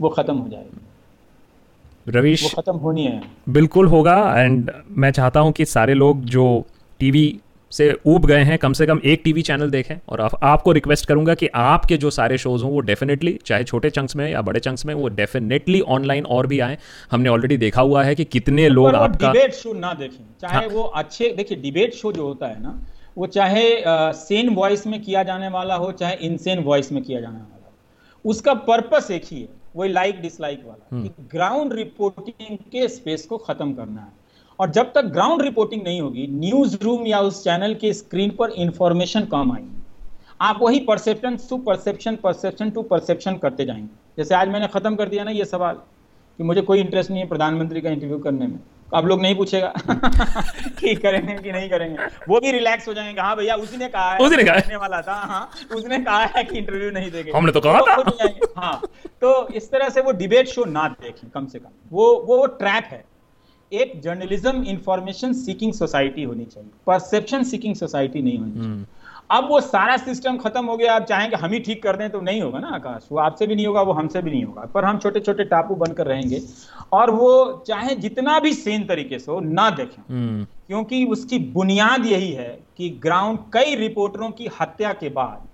Speaker 1: वो ख़त्म हो जाएगी।
Speaker 2: रवीश
Speaker 1: खत्म होनी है।
Speaker 2: बिल्कुल होगा एंड मैं चाहता हूँ कि सारे लोग जो टीवी से ऊब गए हैं कम से कम एक टीवी चैनल देखें और आप, आपको रिक्वेस्ट करूँगा कि आपके जो सारे शोज़ हों वो डेफिनेटली चाहे छोटे चंक्स में या बड़े चंक्स में वो डेफिनेटली ऑनलाइन और भी आए। हमने ऑलरेडी देखा हुआ है कि कितने लोग आपका
Speaker 1: डिबेट शो ना देखें। चाहे हाँ, वो अच्छे देखिए डिबेट शो जो होता है ना वो चाहे सेन वॉइस में किया जाने वाला हो चाहे इनसेन वॉइस में किया जाने वाला हो। उसका पर्पस एक ही है वही लाइक डिसलाइक वाला। कि ग्राउंड रिपोर्टिंग के स्पेस को खत्म करना है। और जब तक ग्राउंड रिपोर्टिंग नहीं होगी न्यूज़ रूम या उस चैनल के स्क्रीन पर इंफॉर्मेशन कम आएँगी। आप वही perception to perception perception to perception करते जाएँगे। जैसे आज मैंने खत्म कर दिया ना ये सवाल कि मुझे कोई इंटरेस्ट नहीं है प्रधानमंत्री का इंटरव्यू करने में। अब लोग नहीं पूछेगा। कि करेंगे कि नहीं करेंगे। वो भी रिलैक्स हो जाएँगे हाँ भैया उसी ने कहा है
Speaker 2: उसी ने कहा
Speaker 1: वाला था हाँ उसने कहा है कि इंटरव्यू नहीं देंगे।
Speaker 2: हमने तो कहा था।
Speaker 1: हाँ तो इस तरह से वो डिबेट शो ना देखें कम से कम। वो वो ट्रैप है। एक जर्नलिज्म इंफॉर्मेशन सीकिंग सोसाइटी होनी चाहिए। परसेप्शन सीकिंग सोसाइटी नहीं होनी चाहिए। हम्म। अब वो सारा सिस्टम खत्म हो गया आप चाहेंगे हम ही ठीक कर दें तो नहीं होगा ना आकाश। वो आपसे भी नहीं होगा वो हमसे भी नहीं होगा। पर हम छोटे छोटे टापू बनकर रहेंगे। और वो चाहे जितना भी सेन तरीके से हो ना देखें। हम्म। क्योंकि उसकी बुनियाद यही है कि ग्राउंड कई रिपोर्टरों की हत्या के बाद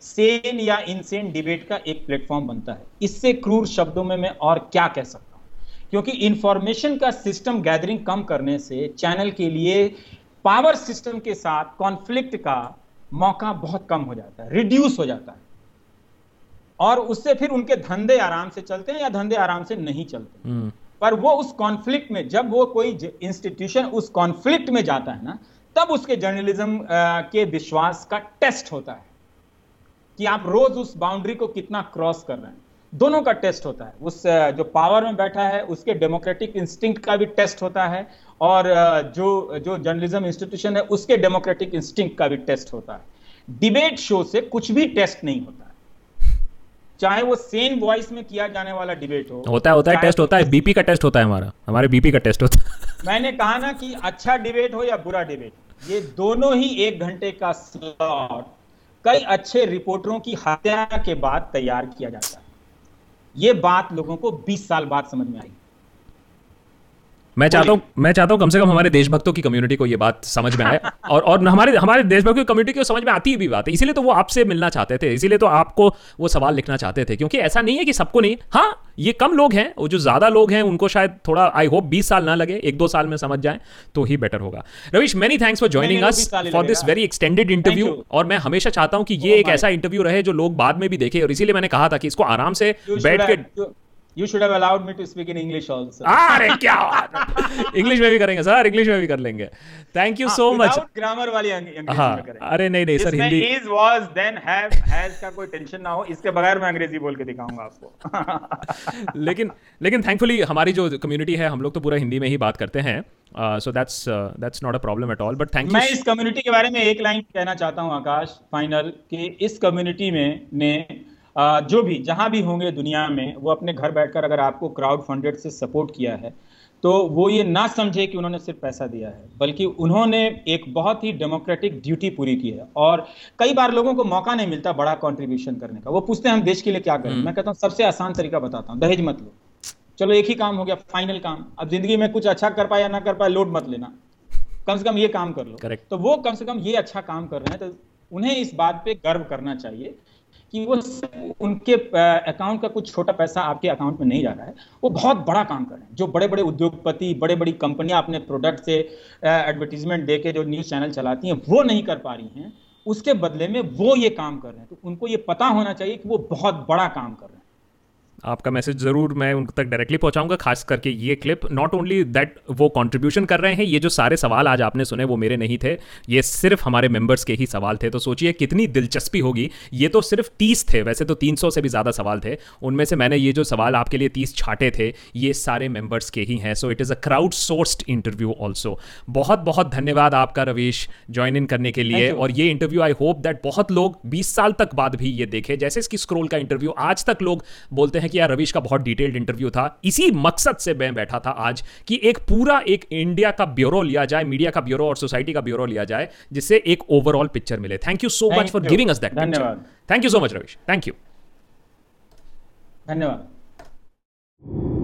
Speaker 1: सेन या इनसेन डिबेट का एक प्लेटफॉर्म बनता है। इससे क्रूर शब्दों में मैं और क्या कह सकता हूँ? क्योंकि इंफॉर्मेशन का सिस्टम गैदरिंग कम करने से चैनल के लिए पावर सिस्टम के साथ कॉन्फ्लिक्ट का मौका बहुत कम हो जाता है रिड्यूस हो जाता है। और उससे फिर उनके धंधे आराम से चलते हैं या धंधे आराम से नहीं चलते। हम्म। पर वो उस कॉन्फ्लिक्ट में जब वो कोई इंस्टीट्यूशन उस कॉन्फ्लिक्ट में जाता है ना तब उसके जर्नलिज्म के विश्वास का टेस्ट होता है कि आप रोज उस बाउंड्री को कितना क्रॉस कर रहे हैं। दोनों का टेस्ट होता है। उस जो पावर में बैठा है उसके डेमोक्रेटिक इंस्टिंक्ट का भी टेस्ट होता है। और जो जो जर्नलिज्म इंस्टीट्यूशन है उसके डेमोक्रेटिक इंस्टिंक्ट का भी टेस्ट होता है। डिबेट शो से कुछ भी टेस्ट नहीं होता है। चाहे वो सेम वॉइस में किया जाने वाला डिबेट हो
Speaker 2: होता है होता है टेस्ट होता है बीपी का टेस्ट होता है हमारा। हमारे बीपी का टेस्ट होता है।
Speaker 1: मैंने कहा ना कि अच्छा डिबेट हो या बुरा डिबेट ये दोनों ही एक घंटे का स्लॉट कई अच्छे रिपोर्टरों की हत्या के बाद तैयार किया जाता है। ये बात लोगों को 20 साल बाद समझ में आई।
Speaker 2: मैं चाहता हूँ मैं चाहता हूँ कम से कम हमारे देशभक्तों की कम्युनिटी को ये बात समझ में आए। और और हमारे हमारे देशभक्तों की कम्युनिटी को समझ में आती भी बात है। इसीलिए तो वो आपसे मिलना चाहते थे इसीलिए तो आपको वो सवाल लिखना चाहते थे। क्योंकि ऐसा नहीं है कि सबको नहीं। हाँ ये कम लोग हैं वो जो ज़्यादा लोग हैं उनको शायद थोड़ा आई होप बीस साल ना लगे एक दो साल में समझ जाए तो ही बेटर होगा। Ravish many thanks for joining us for this very extended interview और मैं हमेशा चाहता हूँ कि ये oh एक ऐसा इंटरव्यू रहे जो लोग बाद में भी देखे। और इसीलिए मैंने कहा था कि इसको आराम से बैठ के
Speaker 1: You should have allowed me to speak in English also.
Speaker 2: अरे क्या इंग्लिश में भी करेंगे सर इंग्लिश में भी कर लेंगे। Thank you so much
Speaker 1: grammar वाली
Speaker 2: इंग्लिश हाँ, में करेंगे। अरे नहीं नहीं sir Hindi
Speaker 1: is was then have has का कोई टेंशन ना हो इसके बगैर मैं अंग्रेज़ी बोल के दिखाऊँगा आपको।
Speaker 2: लेकिन लेकिन थैंकफुली हमारी जो कम्युनिटी है हम लोग तो पूरा हिंदी में ही बात करते हैं। So that's that's not a problem at all but thank you
Speaker 1: मैं इस कम्युनिटी के बारे में एक लाइन कहना चाहता हूँ आकाश फाइनल कि इस कम्युनिटी में ने जो भी जहाँ भी होंगे दुनिया में वो अपने घर बैठकर अगर आपको क्राउड फंडेड से सपोर्ट किया है तो वो ये ना समझे कि उन्होंने सिर्फ़ पैसा दिया है बल्कि उन्होंने एक बहुत ही डेमोक्रेटिक ड्यूटी पूरी की है। और कई बार लोगों को मौका नहीं मिलता बड़ा कंट्रीब्यूशन करने का। वो पूछते हैं हम देश के लिए क्या करें? हम्म। मैं कहता हूँ सबसे आसान तरीका बताता हूँ दहेज मत लो। चलो एक ही काम हो गया फाइनल काम। अब ज़िंदगी में कुछ अच्छा कर पाए या ना कर पाए लोड मत लेना। कम से कम ये काम कर लो।
Speaker 2: Correct.
Speaker 1: तो वो कम से कम ये अच्छा काम कर रहे हैं तो उन्हें इस बात पे गर्व करना चाहिए कि वो उनके अकाउंट का कुछ छोटा पैसा आपके अकाउंट में नहीं जा रहा है। वो बहुत बड़ा काम कर रहे हैं। जो बड़े बड़े उद्योगपति बड़े बड़ी कंपनियाँ अपने प्रोडक्ट से एडवर्टीजमेंट दे के जो न्यूज़ चैनल चलाती हैं, वो नहीं कर पा रही हैं। उसके बदले में वो ये काम कर रहे हैं। तो उनको ये पता होना चाहिए कि वो बहुत बड़ा काम कर रहे हैं।
Speaker 2: आपका मैसेज ज़रूर मैं उन तक डायरेक्टली पहुंचाऊँगा खास करके ये क्लिप नॉट ओनली दैट वो कंट्रीब्यूशन कर रहे हैं ये जो सारे सवाल आज आपने सुने वो मेरे नहीं थे। ये सिर्फ़ हमारे मेंबर्स के ही सवाल थे। तो सोचिए कितनी दिलचस्पी होगी। ये तो सिर्फ़ तीस थे वैसे तो तीन सौ से भी ज़्यादा सवाल थे। उनमें से मैंने ये जो सवाल आपके लिए तीस छाटे थे ये सारे मेंबर्स के ही हैं। So it is a crowd sourced interview also बहुत बहुत धन्यवाद आपका रवीश ज्वाइन इन करने के लिए। और ये इंटरव्यू आई होप दैट बहुत लोग बीस साल तक बाद भी ये देखे। जैसे इसकी स्क्रोल का इंटरव्यू आज तक लोग बोलते हैं कि यार रवीश का बहुत डिटेल्ड इंटरव्यू था। इसी मकसद से मैं बैठा था आज कि एक पूरा एक इंडिया का ब्यूरो लिया जाए मीडिया का ब्यूरो और सोसाइटी का ब्यूरो लिया जाए जिससे एक ओवरऑल पिक्चर मिले। Thank you so much for giving us that
Speaker 1: धन्यवाद।
Speaker 2: Thank you so much Ravish. Thank you
Speaker 1: धन्यवाद।